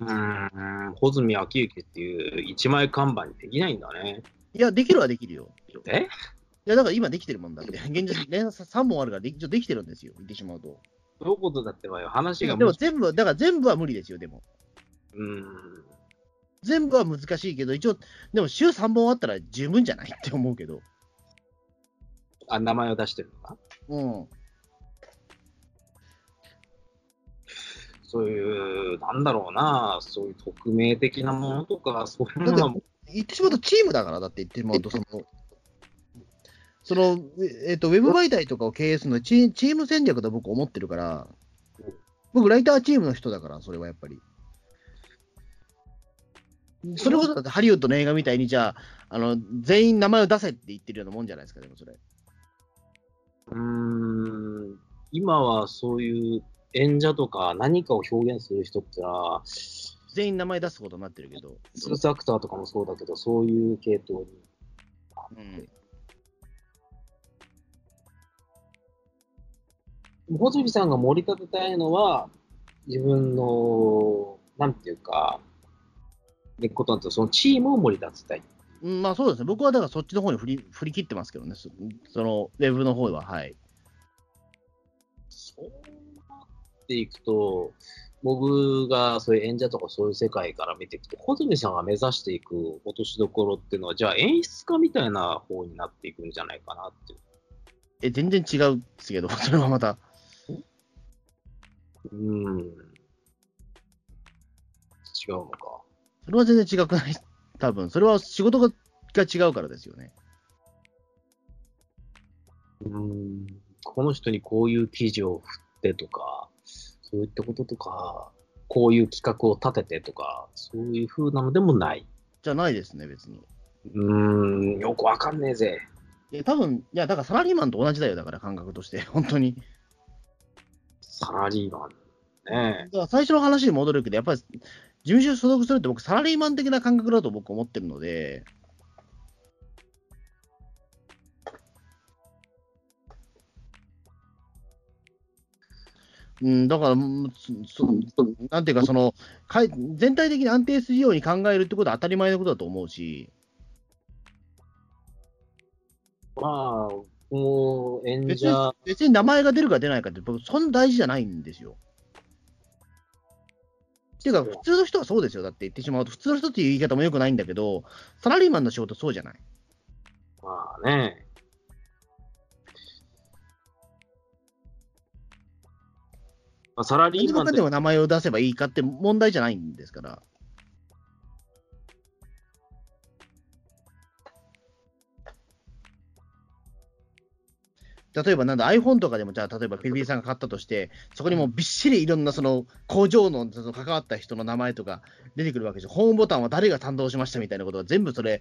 [SPEAKER 3] うーん、穂積昭之っていう一枚看板にできないんだね。
[SPEAKER 2] いや、できるはできるよ。
[SPEAKER 3] え？
[SPEAKER 2] いや、だから今できてるもんだって。現実、連載3本あるからでき、一応できてるんですよ。言ってしまうと。
[SPEAKER 3] どういうことだってばよ、話が
[SPEAKER 2] でも全部、だから全部は無理ですよ、でも。
[SPEAKER 3] うーん、
[SPEAKER 2] 全部は難しいけど、一応、でも週3本あったら十分じゃないって思うけど。
[SPEAKER 3] あ、名前を出してるのか？
[SPEAKER 2] うん。
[SPEAKER 3] そういう、なんだろうな、そういう匿名的なものとか、そういうものはも
[SPEAKER 2] 言ってしまうとチームだから、だって言ってしまうと、その、その、えっ、と、ウェブ媒体とかを経営するのはチーチーム戦略だと僕思ってるから、僕、ライターチームの人だから、それはやっぱり。それこそだってハリウッドの映画みたいに、じゃあ、あの、全員名前を出せって言ってるようなもんじゃないですか、でもそれ。
[SPEAKER 3] うーん、今はそういう演者とか何かを表現する人ってのは、
[SPEAKER 2] 全員名前出すことになってるけど。
[SPEAKER 3] スーツアクターとかもそうだけど、そういう系統に。
[SPEAKER 2] うん。
[SPEAKER 3] 穂積さんが盛り立てたいのは、自分の、なんていうか、でことなんてそのチームを盛り立てたい。
[SPEAKER 2] うん、まあそうですね。僕はだからそっちの方に振り振り切ってますけどね。そその、ウェブの方は、はい。
[SPEAKER 3] そうなっていくと、僕がそういう演者とかそういう世界から見ていくと、穂積さんが目指していく落としどころっていうのは、じゃあ演出家みたいな方になっていくんじゃないかなっていう。
[SPEAKER 2] え、全然違うですけど、それはまた。
[SPEAKER 3] うん。違うのか。
[SPEAKER 2] それは全然違くない？多分、それは仕事がが違うからですよね。
[SPEAKER 3] うん。この人にこういう記事を振ってとか、そういったこととか、こういう企画を立ててとか、そういう風なのでもない。
[SPEAKER 2] じゃないですね、別に。
[SPEAKER 3] うーん、よくわかんねえぜ。
[SPEAKER 2] いや、多分、いや、だからサラリーマンと同じだよ、だから感覚として、本当に。
[SPEAKER 3] サラリーマン。ね
[SPEAKER 2] だから最初の話に戻るけど、やっぱり、事務所に所属するって僕、サラリーマン的な感覚だと僕思ってるので、うん、だから、そなんていうか、その、かい全体的に安定するように考えるってことは当たり前のことだと思うし、
[SPEAKER 3] まあ、もう演
[SPEAKER 2] 別に
[SPEAKER 3] 者、
[SPEAKER 2] 別に名前が出るか出ないかって、僕、そんな大事じゃないんですよ。っていうか、普通の人はそうですよ。だって言ってしまうと、普通の人っていう言い方もよくないんだけど、サラリーマンの仕事そうじゃない。
[SPEAKER 3] まあね。まあ、サラリーマン
[SPEAKER 2] でも名前を出せばいいかって問題じゃないんですから。例えばなんだ iPhone とかでも、じゃあ例えばピリピリさんが買ったとして、そこにもうびっしりいろんなその工場のその関わった人の名前とか出てくるわけでしょ。ホームボタンは誰が担当しましたみたいなことが全部それ、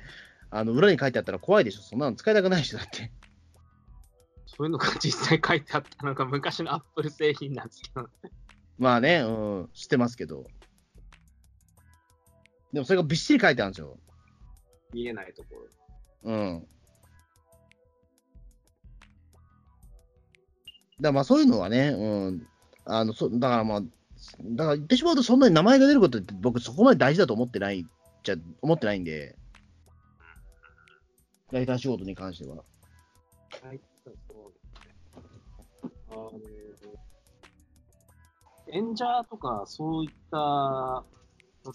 [SPEAKER 2] あの裏に書いてあったら怖いでしょ。そんなの使いたくない人だって。
[SPEAKER 3] そういうのが実際書いてあったのが昔のアップル製品なんですけど、
[SPEAKER 2] まあね、うん、知ってますけど。でもそれがびっしり書いてあるんですよ。
[SPEAKER 3] 見えないところ。
[SPEAKER 2] うん。だまあそういうのはね、うん、あのそだからまあ、だから言ってしまうと、そんなに名前が出ることって、僕、そこまで大事だと思ってないじゃ思ってないんで、ライター仕事に関しては。
[SPEAKER 3] はい、そうあの演者とかそういったの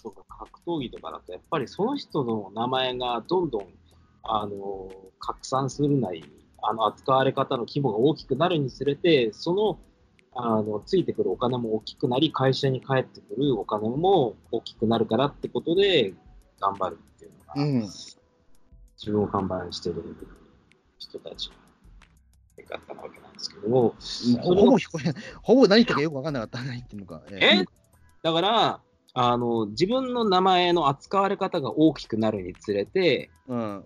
[SPEAKER 3] とか格闘技とかだと、やっぱりその人の名前がどんどんあの拡散するなり、あの扱われ方の規模が大きくなるにつれて、そのあのついてくるお金も大きくなり、会社に返ってくるお金も大きくなるからってことで、頑張るっていうのが、
[SPEAKER 2] うん、
[SPEAKER 3] 自分を看板してる人たちの方なわけなんですけども、
[SPEAKER 2] ほぼほぼ聞こえほぼ何言ったかよく分かんなかった、何言ってるのか。
[SPEAKER 3] え？だからあの、自分の名前の扱われ方が大きくなるにつれて、
[SPEAKER 2] うん、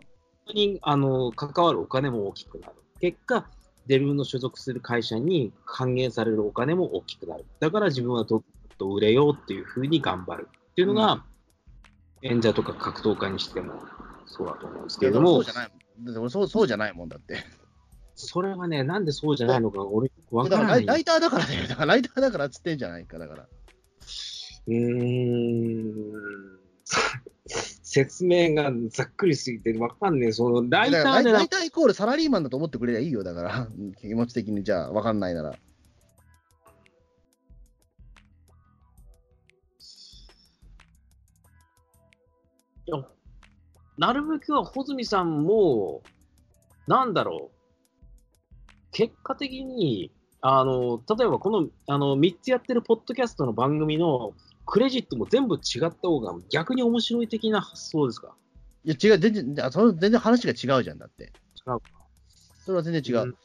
[SPEAKER 3] にあの関わるお金も大きくなる。結果、自分の所属する会社に還元されるお金も大きくなる。だから自分はどっと売れようっていうふうに頑張るっていうのが、演者とか格闘家にしてもそうだと思うんですけれども
[SPEAKER 2] そうじゃ、ないもん。でもそうそうじゃないもんだって。
[SPEAKER 3] それはね、なんでそうじゃないのか俺、わ
[SPEAKER 2] だ
[SPEAKER 3] からない。
[SPEAKER 2] ライライターだからだよ。だからライターだからっつってんじゃないか、だから。
[SPEAKER 3] うーん。説明がざっくりすぎてわかんねえ。その、ライターでな
[SPEAKER 2] ライターイコールサラリーマンだと思ってくれりゃいいよ、だから。うん気持ち的にじゃあ分かんないなら。
[SPEAKER 3] なるべくは穂積さんも、なんだろう、結果的に、あの、例えばこの、あの、3つやってるポッドキャストの番組のクレジットも全部違った方が逆に面白い的な発想ですか？
[SPEAKER 2] いや、違う、全然、あその全然話が違うじゃん、だって。
[SPEAKER 3] 違うか
[SPEAKER 2] それは全然違う。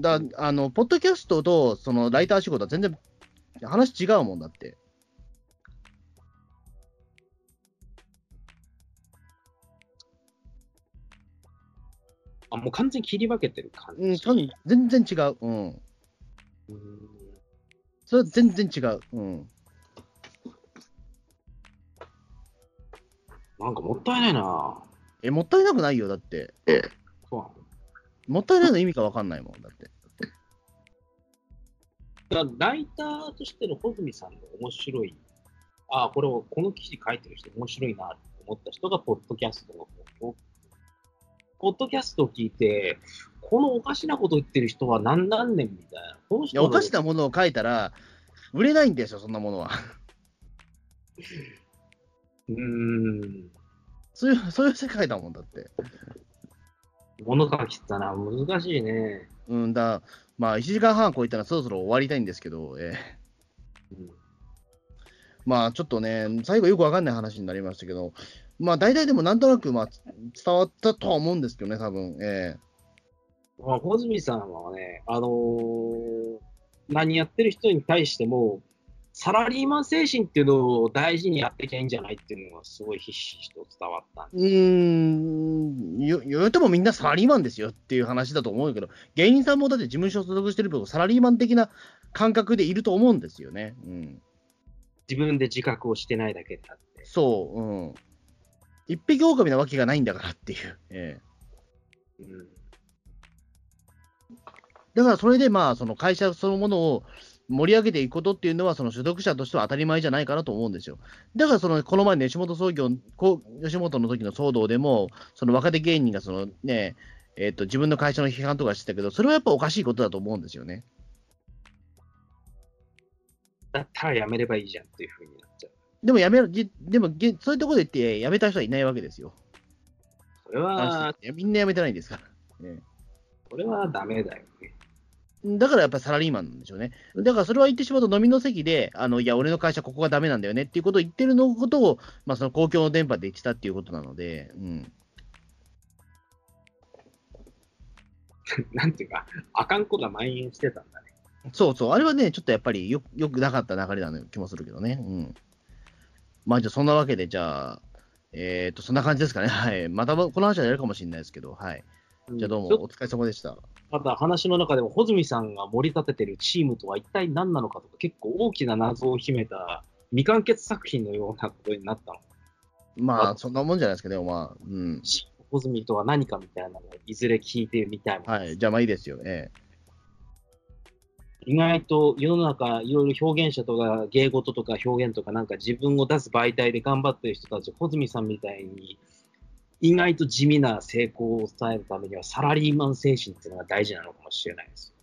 [SPEAKER 2] だあの、ポッドキャストとそのライター仕事は全然話違うもんだって。
[SPEAKER 3] あ、もう完全に切り分けてる感じ。
[SPEAKER 2] うん、多分全然違う。うん。
[SPEAKER 3] うん
[SPEAKER 2] それは全然違う。うん。
[SPEAKER 3] なんかもったいないな
[SPEAKER 2] え、もったいなくないよ、だって。
[SPEAKER 3] そうなの
[SPEAKER 2] もったいないの意味が分かんないもん、だって。
[SPEAKER 3] だライターとしての穂積さんの面白い、あこれを、この記事書いてる人面白いなって思った人が、ポッドキャストの方ポッドキャストを聞いて、このおかしなこと言ってる人は何何年みたいな。この
[SPEAKER 2] いや、おかしなものを書いたら、売れないんですよ、そんなものは。
[SPEAKER 3] うーん。
[SPEAKER 2] そういう、そういう世界だもんだって。
[SPEAKER 3] 物書きったな、難しいね。
[SPEAKER 2] うんだ、まあ、1時間半超えたらそろそろ終わりたいんですけど、えー
[SPEAKER 3] うん
[SPEAKER 2] まあ、ちょっとね、最後よくわかんない話になりましたけど、まあ、大体でもなんとなく、まあ、伝わったとは思うんですけどね、多分え
[SPEAKER 3] まあ、小泉さんはね、あのー何やってる人に対しても、サラリーマン精神っていうのを大事にやっていきゃいいんじゃないっていうのがすごいひしひしと伝わったん
[SPEAKER 2] うーん、よ言うてもみんなサラリーマンですよっていう話だと思うけど、芸人さんもだって事務所所属してるけど、サラリーマン的な感覚でいると思うんですよね。うん、
[SPEAKER 3] 自分で自覚をしてないだけであって。
[SPEAKER 2] そう、うん。一匹狼なわけがないんだからっていう。ええ
[SPEAKER 3] うん
[SPEAKER 2] だからそれでまあ、その会社そのものを盛り上げていくことっていうのは、その所属者としては当たり前じゃないかなと思うんですよ。だからその、この前の吉本創業、こう吉本の時の騒動でも、その若手芸人がそのね、えっと自分の会社の批判とかしてたけど、それはやっぱおかしいことだと思うんですよね。
[SPEAKER 3] だったらやめればいいじゃんっていうふうになっちゃう。
[SPEAKER 2] でもやめる、じでもげそういうところで言って、やめた人はいないわけですよ。
[SPEAKER 3] それは、
[SPEAKER 2] みんなやめてないんですから。え
[SPEAKER 3] それはダメだよね。
[SPEAKER 2] えだからやっぱりサラリーマンなんでしょうね。だからそれは言ってしまうと、飲みの席で、あのいや、俺の会社、ここがダメなんだよねっていうことを言ってるのことを、まあ、その公共の電波で言ってたっていうことなので、うん、
[SPEAKER 3] なんていうか、あかんことが蔓延してたんだね。
[SPEAKER 2] そうそう、あれはね、ちょっとやっぱりよよくなかった流れなの気もするけどね。うん、まあ、じゃあ、そんなわけで、じゃあ、えっ、と、そんな感じですかね。はい。またこの話はやるかもしれないですけど、はい。じゃあ、どうもお疲れ様でした。
[SPEAKER 3] また話の中でも、穂積さんが盛り立ててるチームとは一体何なのかとか、結構大きな謎を秘めた未完結作品のようなことになったの。
[SPEAKER 2] まあ、そんなもんじゃないですかね、まあ、うん。
[SPEAKER 3] 穂積とは何かみたいなのをいずれ聞いてみたい。
[SPEAKER 2] はい。じゃあ、まあいいですよ。ええ
[SPEAKER 3] 意外と世の中、いろいろ表現者とか芸事とか表現とか、なんか自分を出す媒体で頑張ってる人たち、穂積さんみたいに、意外と地味な成功を伝えるためには、サラリーマン精神っていうのが大事なのかもしれないです。